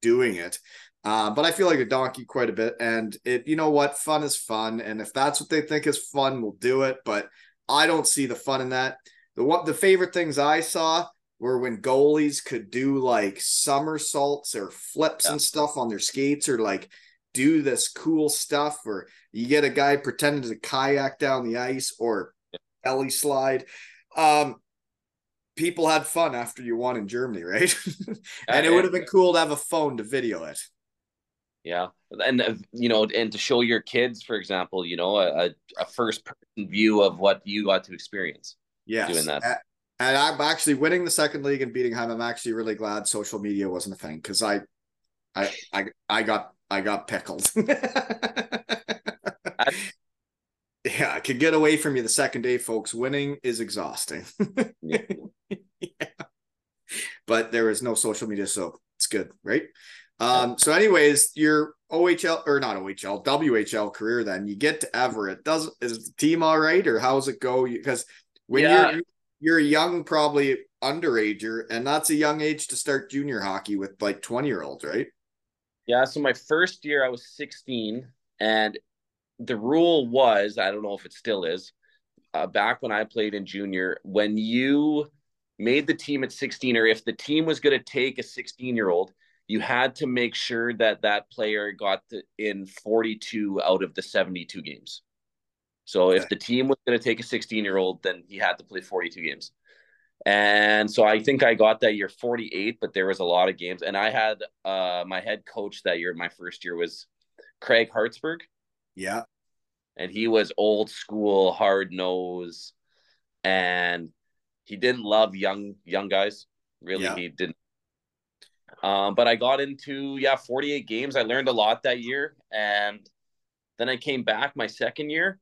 doing it. Uh, but I feel like a donkey quite a bit. And it, you know what? Fun is fun. And if that's what they think is fun, we'll do it. But I don't see the fun in that. The what the favorite things I saw were when goalies could do like somersaults or flips yeah. and stuff on their skates or like do this cool stuff or you get a guy pretending to kayak down the ice or belly slide. Um, people had fun after you won in Germany, right? (laughs) and it would have been cool to have a phone to video it. Yeah, and uh, you know, and to show your kids, for example, you know, a, a first person view of what you got to experience. Yeah, doing that. And I'm actually winning the second league and beating him. I'm actually really glad social media wasn't a thing because I, I, I, I got, I got pickled. (laughs) yeah, I could get away from you the second day, folks. Winning is exhausting. (laughs) yeah. yeah. But there is no social media, so it's good, right? Um, so, anyways, your OHL or not OHL, WHL career, then you get to Everett. Does is the team all right, or how's it go? Because when yeah. you're you're a young, probably underager, and that's a young age to start junior hockey with like 20 year olds, right? Yeah. So my first year I was 16, and the rule was I don't know if it still is. Uh, back when I played in junior, when you made the team at 16, or if the team was going to take a 16 year old, you had to make sure that that player got in 42 out of the 72 games. So okay. if the team was going to take a 16 year old, then he had to play 42 games. And so I think I got that year 48, but there was a lot of games. And I had uh, my head coach that year, my first year was Craig Hartsburg. Yeah and he was old school, hard nose, and he didn't love young young guys. Really, yeah. he didn't. Um, but I got into yeah, 48 games. I learned a lot that year, and then I came back my second year.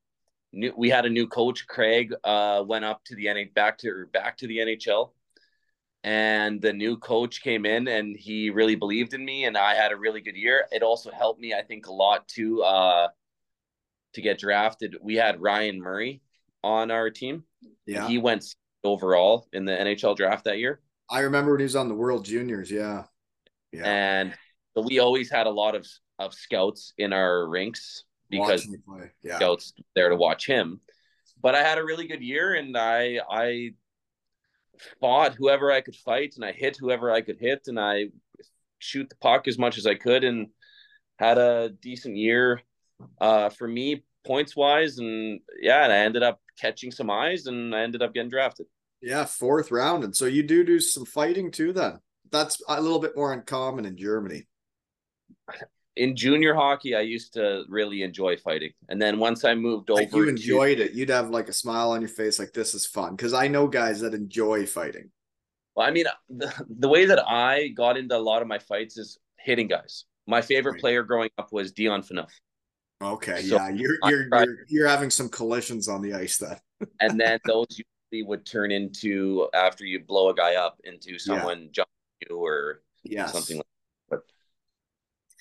New, we had a new coach, Craig. Uh, went up to the NH back to back to the NHL, and the new coach came in, and he really believed in me, and I had a really good year. It also helped me, I think, a lot too. Uh, to get drafted, we had Ryan Murray on our team. Yeah. He went overall in the NHL draft that year. I remember when he was on the World Juniors. Yeah. Yeah. And so we always had a lot of, of scouts in our rinks because yeah. scouts there to watch him. But I had a really good year and I I fought whoever I could fight and I hit whoever I could hit and I shoot the puck as much as I could and had a decent year uh, for me points wise, and yeah, and I ended up catching some eyes, and I ended up getting drafted. Yeah, fourth round, and so you do do some fighting too. Then that's a little bit more uncommon in Germany. In junior hockey, I used to really enjoy fighting, and then once I moved like over, you enjoyed to... it. You'd have like a smile on your face, like this is fun. Because I know guys that enjoy fighting. Well, I mean, uh, the, the way that I got into a lot of my fights is hitting guys. My favorite right. player growing up was Dion Phaneuf. Okay, so yeah, you're you're, you're you're having some collisions on the ice then. (laughs) and then those usually would turn into after you blow a guy up into someone yeah. jumping you or yes. something like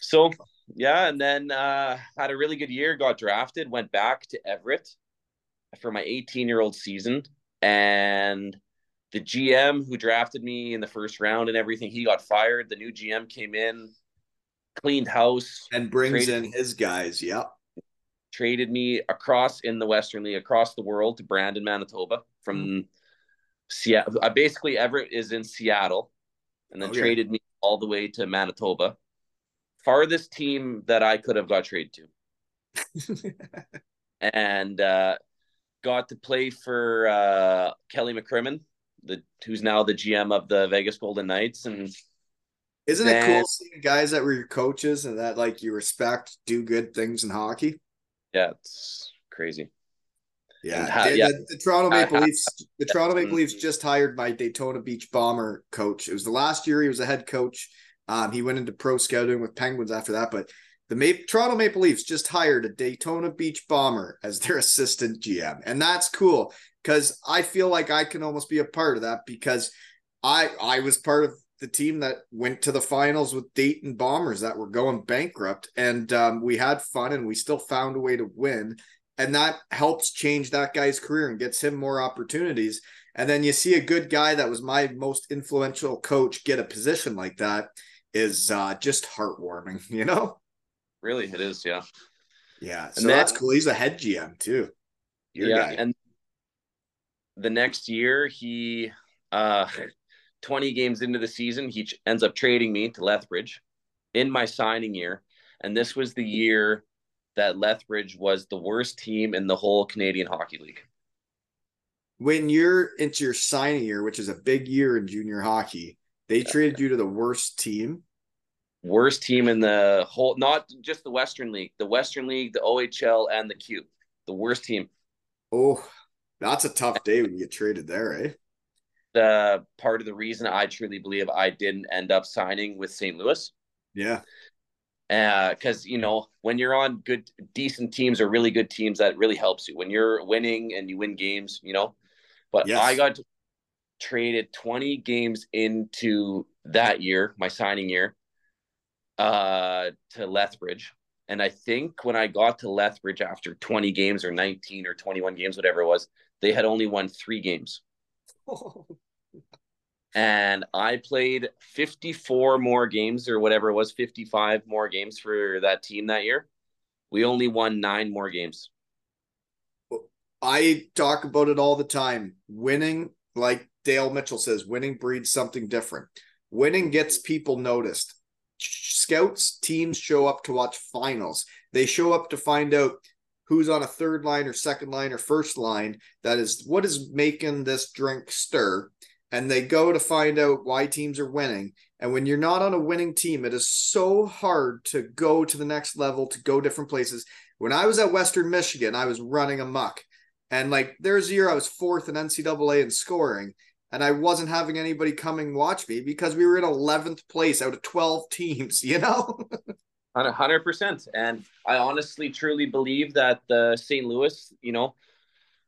so yeah, and then uh, had a really good year, got drafted, went back to Everett for my 18 year old season. and the GM who drafted me in the first round and everything, he got fired. The new GM came in, cleaned house, and brings in his guys. Yep. Traded me across in the Western League, across the world to Brandon, Manitoba from mm-hmm. Seattle. I basically Everett is in Seattle, and then okay. traded me all the way to Manitoba. Farthest team that I could have got traded to. (laughs) and uh, got to play for uh, Kelly McCrimmon, the who's now the GM of the Vegas Golden Knights, and isn't then, it cool seeing guys that were your coaches and that like you respect do good things in hockey? Yeah, it's crazy. Yeah, the, yeah. The, the, Toronto Maple Leafs. The Toronto Maple Leafs just hired my Daytona Beach Bomber coach. It was the last year he was a head coach. Um, he went into pro scouting with Penguins after that, but the Toronto Maple Leafs just hired a Daytona Beach Bomber as their (laughs) assistant GM, and that's cool because I feel like I can almost be a part of that because I I was part of the team that went to the finals with Dayton Bombers that were going bankrupt, and um, we had fun and we still found a way to win, and that helps change that guy's career and gets him more opportunities. And then you see a good guy that was my most influential coach get a position like that is uh, just heartwarming, (laughs) you know. Really, it is. Yeah. Yeah. So then, that's cool. He's a head GM too. Your yeah, guy. and the next year he, uh, (laughs) twenty games into the season, he ends up trading me to Lethbridge in my signing year, and this was the year that Lethbridge was the worst team in the whole Canadian Hockey League. When you're into your signing year, which is a big year in junior hockey, they traded you to the worst team worst team in the whole, not just the Western League, the Western League, the OHL, and the Q. The worst team. Oh, that's a tough day when you get traded there, eh? The part of the reason I truly believe I didn't end up signing with St. Louis. Yeah. Because, uh, you know, when you're on good, decent teams or really good teams, that really helps you. When you're winning and you win games, you know. But yes. I got traded 20 games into that year, my signing year uh, to Lethbridge. And I think when I got to Lethbridge after 20 games or 19 or 21 games, whatever it was, they had only won three games. (laughs) and I played 54 more games or whatever it was, 55 more games for that team that year. We only won nine more games. I talk about it all the time. Winning, like Dale Mitchell says, winning breeds something different. Winning gets people noticed scouts teams show up to watch finals. They show up to find out who's on a third line or second line or first line. That is what is making this drink stir. And they go to find out why teams are winning. And when you're not on a winning team, it is so hard to go to the next level, to go different places. When I was at Western Michigan, I was running amok. And like there's a year I was fourth in NCAA in scoring and I wasn't having anybody coming watch me because we were in 11th place out of 12 teams, (laughs) you know? 100%. And I honestly, truly believe that the St. Louis, you know,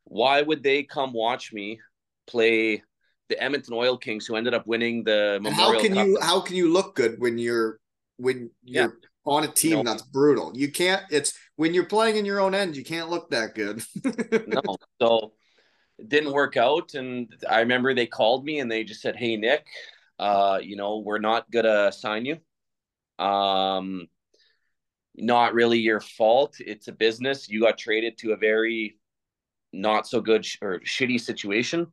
why would they come watch me play the Edmonton Oil Kings who ended up winning the Memorial How can Cup? you how can you look good when you're when you're yeah. on a team no. that's brutal? You can't it's when you're playing in your own end, you can't look that good. (laughs) no. So didn't work out. And I remember they called me and they just said, Hey, Nick, uh, you know, we're not going to sign you. Um, not really your fault. It's a business. You got traded to a very not so good sh- or shitty situation.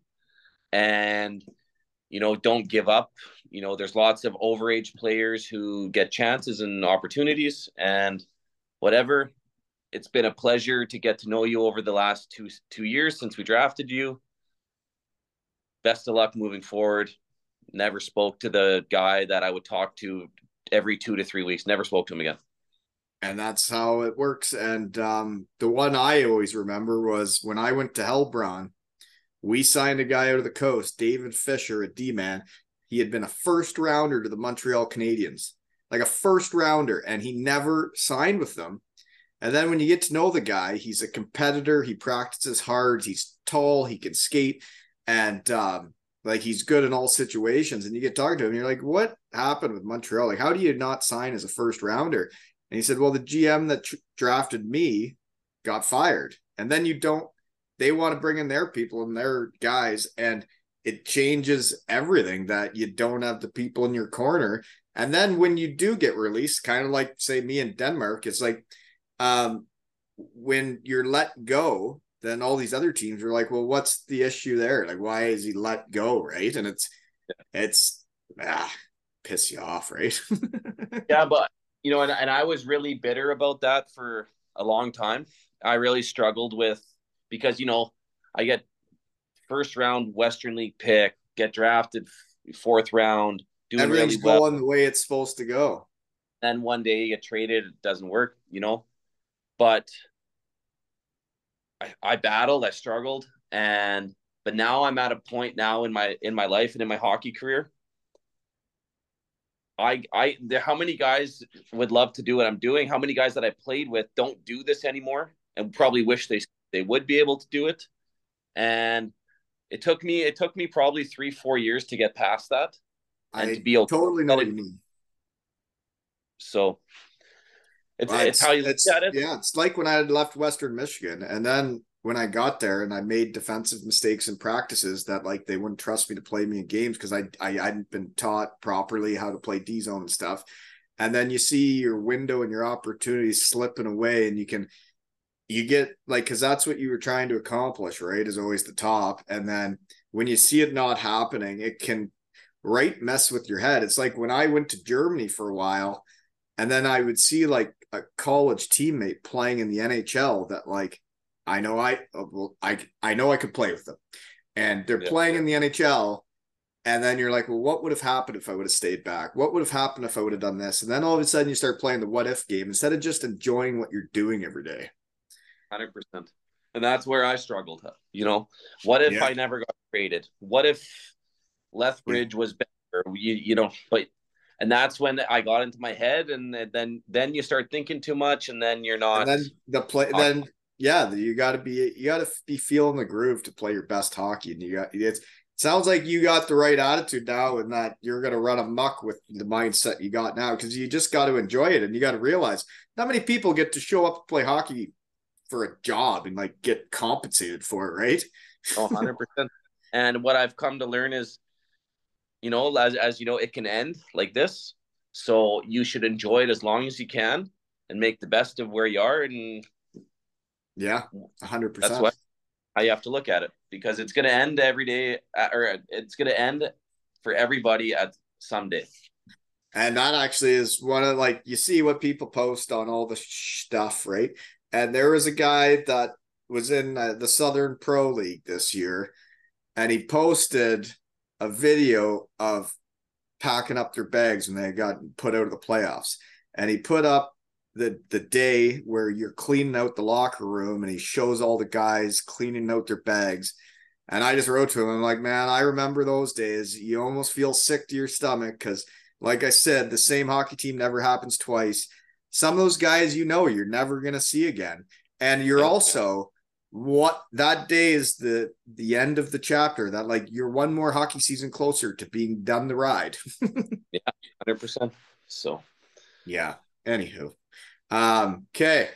And, you know, don't give up. You know, there's lots of overage players who get chances and opportunities and whatever it's been a pleasure to get to know you over the last two two years since we drafted you. Best of luck moving forward. Never spoke to the guy that I would talk to every two to three weeks. Never spoke to him again. And that's how it works. And um, the one I always remember was when I went to Heilbronn, we signed a guy out of the coast, David Fischer, a D man. He had been a first rounder to the Montreal Canadiens, like a first rounder, and he never signed with them and then when you get to know the guy, he's a competitor. He practices hard. He's tall. He can skate, and um, like he's good in all situations. And you get talking to him, you're like, "What happened with Montreal? Like, how do you not sign as a first rounder?" And he said, "Well, the GM that tr- drafted me got fired, and then you don't they want to bring in their people and their guys and it changes everything that you don't have the people in your corner and then when you do get released kind of like say me in denmark it's like um when you're let go then all these other teams are like well what's the issue there like why is he let go right and it's it's ah, piss you off right (laughs) yeah but you know and, and i was really bitter about that for a long time i really struggled with because you know I get first round Western League pick, get drafted fourth round, doing everything's really well. going the way it's supposed to go. And one day you get traded, it doesn't work, you know. But I, I battled, I struggled, and but now I'm at a point now in my in my life and in my hockey career. I I there how many guys would love to do what I'm doing? How many guys that I played with don't do this anymore and probably wish they they would be able to do it and it took me it took me probably three four years to get past that and I to be able totally know what you mean so it's, well, it's, it's, how you it's, it. yeah it's like when i had left western michigan and then when i got there and i made defensive mistakes in practices that like they wouldn't trust me to play me in games because I, I hadn't been taught properly how to play d zone and stuff. And then you see your window and your opportunities slipping away and you can you get like because that's what you were trying to accomplish right is always the top. And then when you see it not happening it can right mess with your head. It's like when i went to germany for a while and then i would see like a college teammate playing in the nhl that like i know i uh, well i i know i could play with them and they're yeah. playing in the nhl and then you're like well what would have happened if i would have stayed back what would have happened if i would have done this and then all of a sudden you start playing the what if game instead of just enjoying what you're doing every day Hundred percent. And that's where I struggled. You know, what if yeah. I never got traded? What if Lethbridge was better? You you know, but and that's when I got into my head, and then then you start thinking too much, and then you're not. And then the play, then yeah, you got to be you got to be feeling the groove to play your best hockey, and you got it's. Sounds like you got the right attitude now, and that you're going to run amok with the mindset you got now because you just got to enjoy it, and you got to realize not many people get to show up to play hockey for a job and like get compensated for it, right? oh, 100%. and what I've come to learn is, you know, as, as you know, it can end like this. So you should enjoy it as long as you can and make the best of where you are. And yeah, 100%. That's what how you have to look at it because it's going to end every day uh, or it's going to end for everybody at some day. And that actually is one of like you see what people post on all the stuff, right? and there was a guy that was in uh, the Southern Pro League this year, and he posted a video of packing up their bags when they got put out of the playoffs, and he put up the the day where you're cleaning out the locker room, and he shows all the guys cleaning out their bags. And I just wrote to him, I'm like, man, I remember those days. You almost feel sick to your stomach because, like I said, the same hockey team never happens twice some of those guys you know you're never going to see again and you're also what that day is the the end of the chapter that like you're one more hockey season closer to being done the ride. (laughs) Yeah 100% so. Yeah anywho um okay.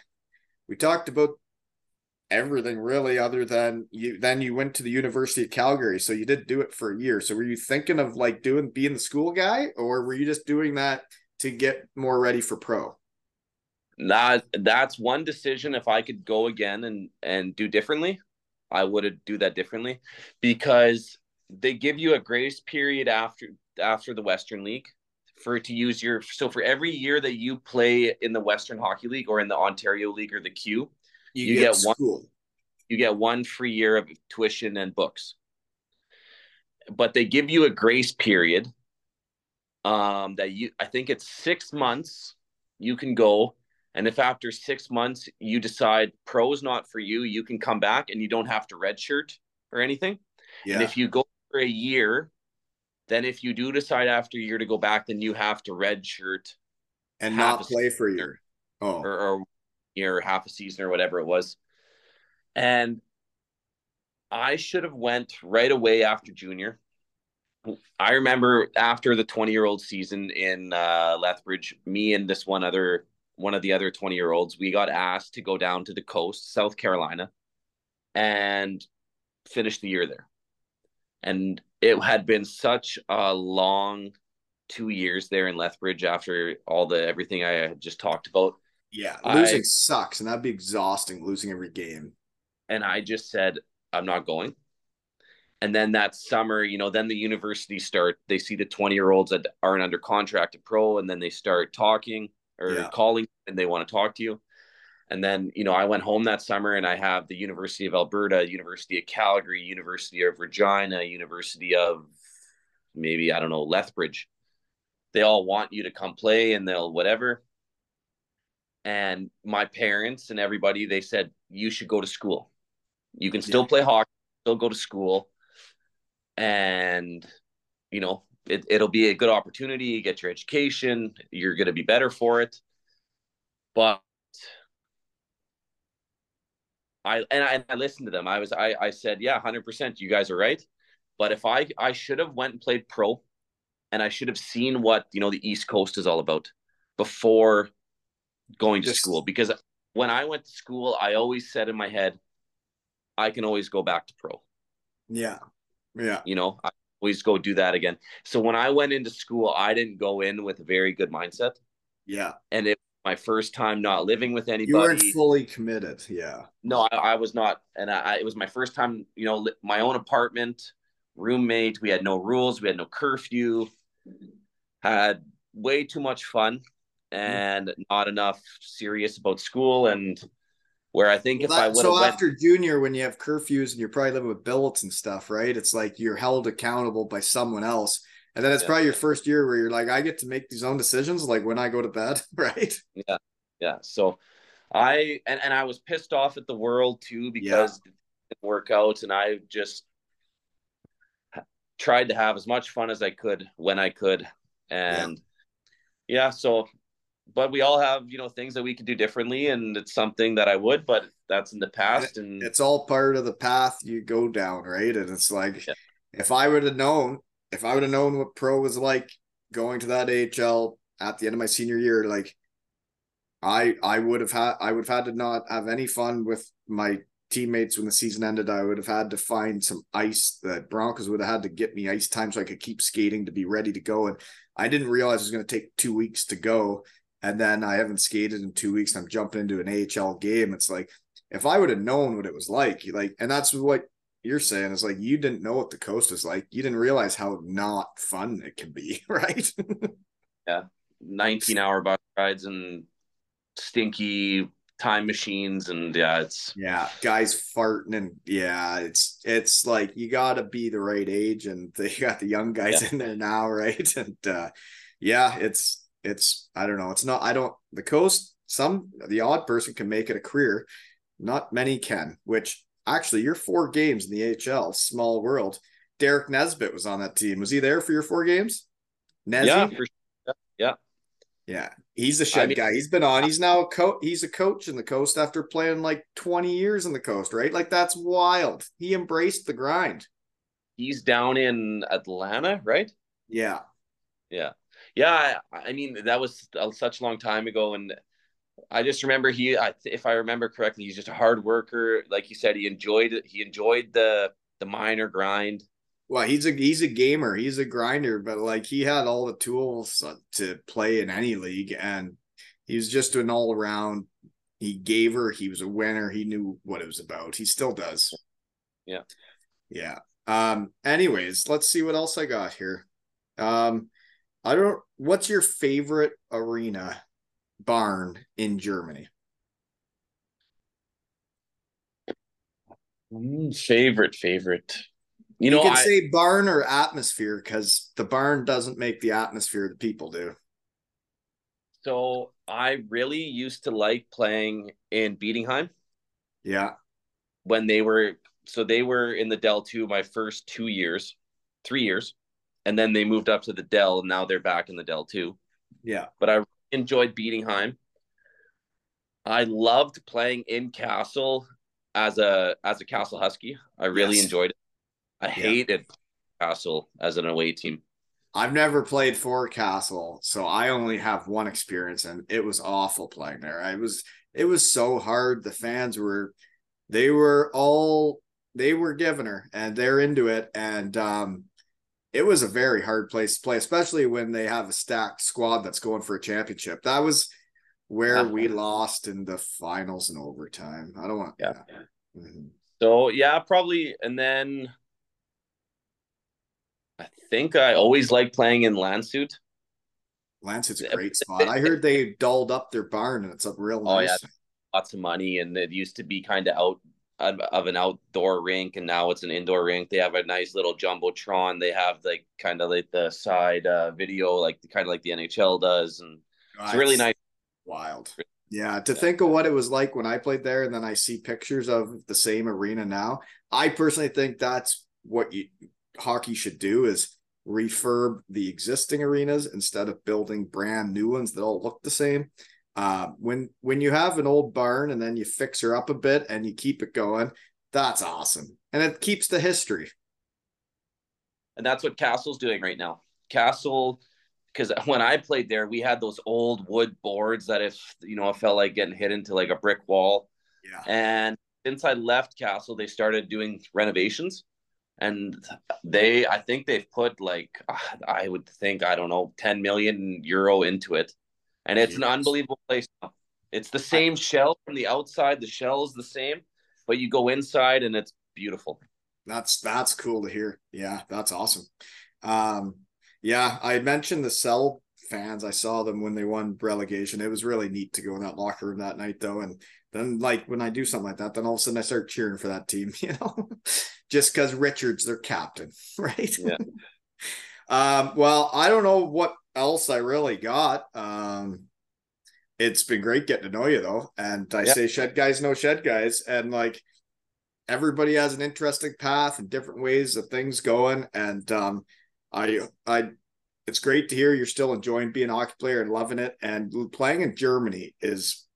We talked about everything really other than you then you went to the university of calgary so you did do it for a year. So were you thinking of like doing being the school guy or were you just doing that to get more ready for pro that that's one decision. If i could go again and and do differently i would do that differently because they give you a grace period after after the western league for to use your so for every year that you play in the western hockey league or in the ontario league or the q you, you get, get one you get one free year of tuition and books. But they give you a grace period um that you i think it's six months you can go and if after six months you decide pro is not for you, you can come back and you don't have to redshirt or anything. Yeah. And if you go for a year, then if you do decide after a year to go back, then you have to redshirt and not play for a year. Oh, or, or year, half a season, or whatever it was. And I should have went right away after junior. I remember after the 20 year old season in uh, Lethbridge, me and this one other one of the other 20 year olds, we got asked to go down to the coast, South Carolina, and finish the year there. And it had been such a long two years there in Lethbridge after all the everything I had just talked about. Yeah, losing I- sucks, and that'd be exhausting losing every game. And I just said, I'm not going. And then that summer, you know, then the universities start, they see the 20 year olds that aren't under contract to pro, and then they start talking or Yeah. calling and they want to talk to you. And then, you know, I went home that summer and I have the University of Alberta, University of Calgary, University of Regina, University of maybe, I don't know, Lethbridge. They all want you to come play and they'll whatever. And my parents and everybody, they said, you should go to school. You can still Yeah. play hockey, still go to school. And, you know, it, it'll be a good opportunity. You get your education, you're going to be better for it. But I and I, and I listened to them. I was I I said, yeah, hundred percent. You guys are right. But if I I should have went and played pro, and I should have seen what you know the East Coast is all about before going to Just- school. Because when I went to school, I always said in my head, I can always go back to pro. Yeah, yeah, You know, I always go do that again. So when I went into school, I didn't go in with a very good mindset, yeah. and it my first time not living with anybody. You weren't fully committed. Yeah, No, I, I was not, and I, I- it was my first time. You know, li- my own apartment, roommate. We had no rules. We had no curfew. Had way too much fun, mm-hmm. and not enough serious about school. And where I think Well, if I that- would have so went, after junior, when you have curfews and you're probably living with billets and stuff, right? It's like you're held accountable by someone else. And then it's Yeah. probably your first year where you're like, I get to make these own decisions, like when I go to bed, (laughs) right? yeah. Yeah. So I and and I was pissed off at the world too because it didn't work out, and I just tried to have as much fun as I could when I could, and yeah. so, but we all have you know things that we could do differently, and it's something that I would, but that's in the past, and It's all part of the path you go down, right? And it's like, Yeah. if I would have known, if I would have known what pro was like going to that AHL at the end of my senior year, like I I would have had I would have had to not have any fun with my teammates when the season ended. I would have had to find some ice. The Broncos would have had to get me ice time so I could keep skating to be ready to go. And I didn't realize it was going to take two weeks to go. And then I haven't skated in two weeks. I'm jumping into an AHL game. It's like if I would have known what it was like, like, and that's what you're saying is like you didn't know what the coast is like. You didn't realize how not fun it can be, (laughs) right? yeah, 19 hour bus rides and stinky time machines, and yeah, it's Yeah, guys farting and yeah, it's it's like you got to be the right age, and they got the young guys in there now, (laughs) right? And uh, yeah, it's it's I don't know, it's not I don't the coast. Some the odd person can make it a career, not many can. Which actually, your four games in the HL, small world. Derek Nesbitt was on that team. Was he there for your four games? Nesby? yeah, for sure. yeah. Yeah, he's a shed mean- guy. He's been on. He's now a coach. He's a coach in the coast after playing like 20 years in the coast, right? Like that's wild. He embraced the grind. He's down in Atlanta, right? Yeah. Yeah. Yeah. I, I mean, that was a, such a long time ago. And I just remember he, I, if I remember correctly, he's just a hard worker. Like you said, he enjoyed it. He enjoyed the, the minor grind. Well, he's a he's a gamer. He's a grinder, but like he had all the tools uh, to play in any league, and he was just an all around. He gave her. He was a winner. He knew what it was about. He still does. Yeah. Yeah. Um. Anyways, let's see what else I got here. Um, I don't. What's your favorite arena barn in Germany? Mm, favorite, favorite. You You, know, can I, say barn or atmosphere because the barn doesn't make the atmosphere the people do. so I really used to like playing in Bietigheim Yeah. when they were, so they were in the DEL2 my first two years, three years. And then they moved up to the DEL and now they're back in the DEL two. Yeah. but I enjoyed Bietigheim. I loved playing in Kassel as a as a Kassel Husky. I really Yes. enjoyed it. I hated Kassel as an away team. I've never played for Kassel, so I only have one experience, and it was awful playing there. I was it was so hard. The fans were they were all they were giving her and they're into it and um it was a very hard place to play especially when they have a stacked squad that's going for a championship that was where we lost in the finals and overtime i don't want Yeah. yeah. Mhm. So yeah, probably. And then I think I always like playing in Landshut. lance it's a great spot i heard they dolled up their barn and it's up real Oh, nice yeah. Lots of money, and it used to be kind of out of, an outdoor rink, and now it's an indoor rink. They have a nice little jumbotron. They have like kind of like the side uh, video, like kind of like the NHL does, and it's really nice. wild yeah to think of what it was like when i played there and then i see pictures of the same arena now i personally think that's what you, hockey should do is refurb the existing arenas instead of building brand new ones that all look the same uh, when when you have an old barn and then you fix her up a bit and you keep it going that's awesome. And it keeps the history. And that's what Kassel's doing right now. Kassel, because when I played there, we had those old wood boards that if you know, it felt like getting hit into like a brick wall. yeah. And since I left Kassel, they started doing renovations, and they, I think they've put like I would think I don't know, ten million euro into it, and it's an unbelievable place. It's the same shell from the outside. The shell is the same, but you go inside and it's beautiful. That's that's cool to hear. Yeah, that's awesome. Um, yeah, I mentioned the cell fans. I saw them when they won relegation. It was really neat to go in that locker room that night, though. And then, like when I do something like that, then all of a sudden I start cheering for that team. (laughs) You know, just because Richard's their captain, (laughs) right? Yeah. um. Well, I don't know what else I really got. Um. It's been great getting to know you though, and I Yeah. say shed guys no shed guys, and like everybody has an interesting path and different ways of things going and um i i it's great to hear you're still enjoying being a hockey player and loving it and playing in germany is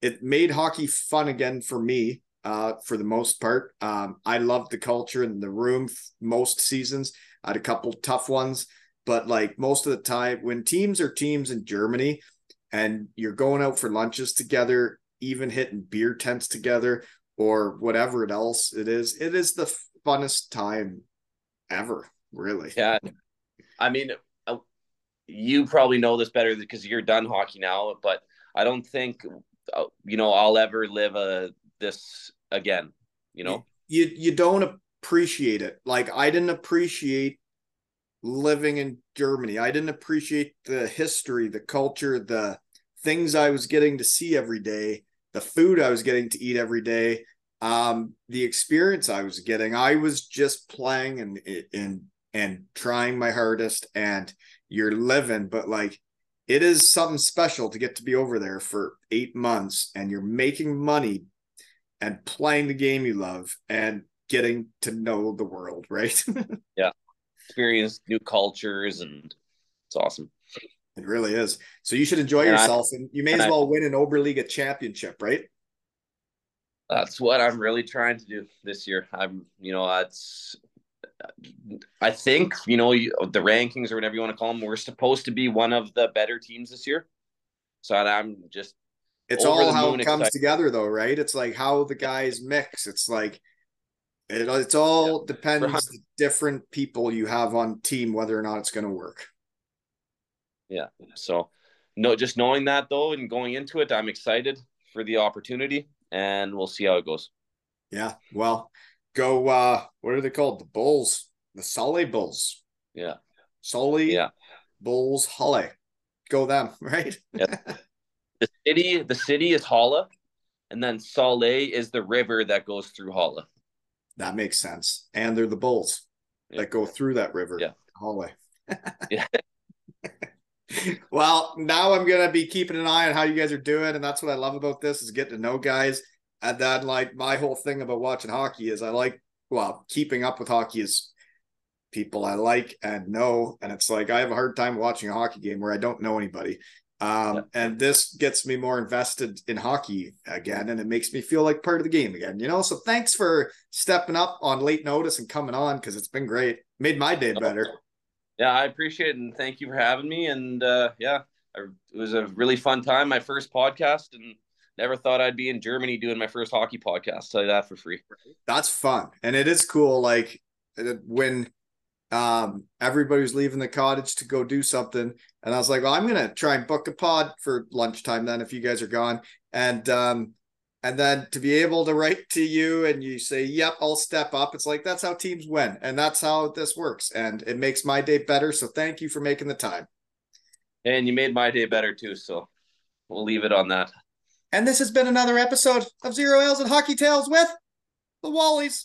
it made hockey fun again for me uh for the most part um i loved the culture and the room most seasons i had a couple tough ones but like most of the time when teams are teams in germany and you're going out for lunches together even hitting beer tents together or whatever it else it is. It is the funnest time ever, really. Yeah, I mean, uh, you probably know this better because you're done hockey now. But I don't think uh, you know I'll ever live a this again. You know, You you don't appreciate it. Like I didn't appreciate living in Germany. I didn't appreciate the history, the culture, the things I was getting to see every day, the food I was getting to eat every day, um, the experience I was getting. I was just playing and and and trying my hardest and you're living, but like it is something special to get to be over there for eight months and you're making money and playing the game you love and getting to know the world, right? (laughs) experience new cultures and it's awesome. it really is. So you should enjoy And I- yourself and you may and as I- well win an Oberliga championship, right? That's what I'm really trying to do this year. I'm, you know, it's. I think you know the rankings or whatever you want to call them. We're supposed to be one of the better teams this year, so I'm just It's all how it comes excited. together though, right? It's like how the guys mix. It's like it, it's all depends For the different people you have on team whether or not it's going to work. Yeah. So, no, just knowing that though and going into it, I'm excited for the opportunity, and we'll see how it goes. Yeah. Well, go uh what are they called? The Bulls, the Saale Bulls. Yeah. Saale Yeah. Bulls Halle. Go them, (laughs) right? yeah. The city, the city is Halle, and then Saale is the river that goes through Halle. That makes sense. And they're the bulls Yeah. that go through that river. Yeah. Hallway. (laughs) Yeah. (laughs) well, now I'm gonna be keeping an eye on how you guys are doing, and that's what I love about this is getting to know guys. And then like my whole thing about watching hockey is I like well, keeping up with hockey is people I like and know. And it's like I have a hard time watching a hockey game where I don't know anybody. Um, Yeah. and this gets me more invested in hockey again, and it makes me feel like part of the game again, you know. So thanks for stepping up on late notice and coming on because it's been great. Made my day better. Yeah, I appreciate it, and thank you for having me. And uh, yeah, I, it was a really fun time. My first podcast, and never thought I'd be in Germany doing my first hockey podcast. Tell you that for free. That's fun, and it is cool. Like when um everybody was leaving the cottage to go do something. And i was like well i'm gonna try and book a pod for lunchtime then if you guys are gone. And um and then to be able to write to you and you say yep i'll step up. It's like that's how teams win and that's how this works. And it makes my day better. So thank you for making the time. And you made my day better too. So we'll leave it on that. And this has been another episode of zero L's and hockey tales with the wallies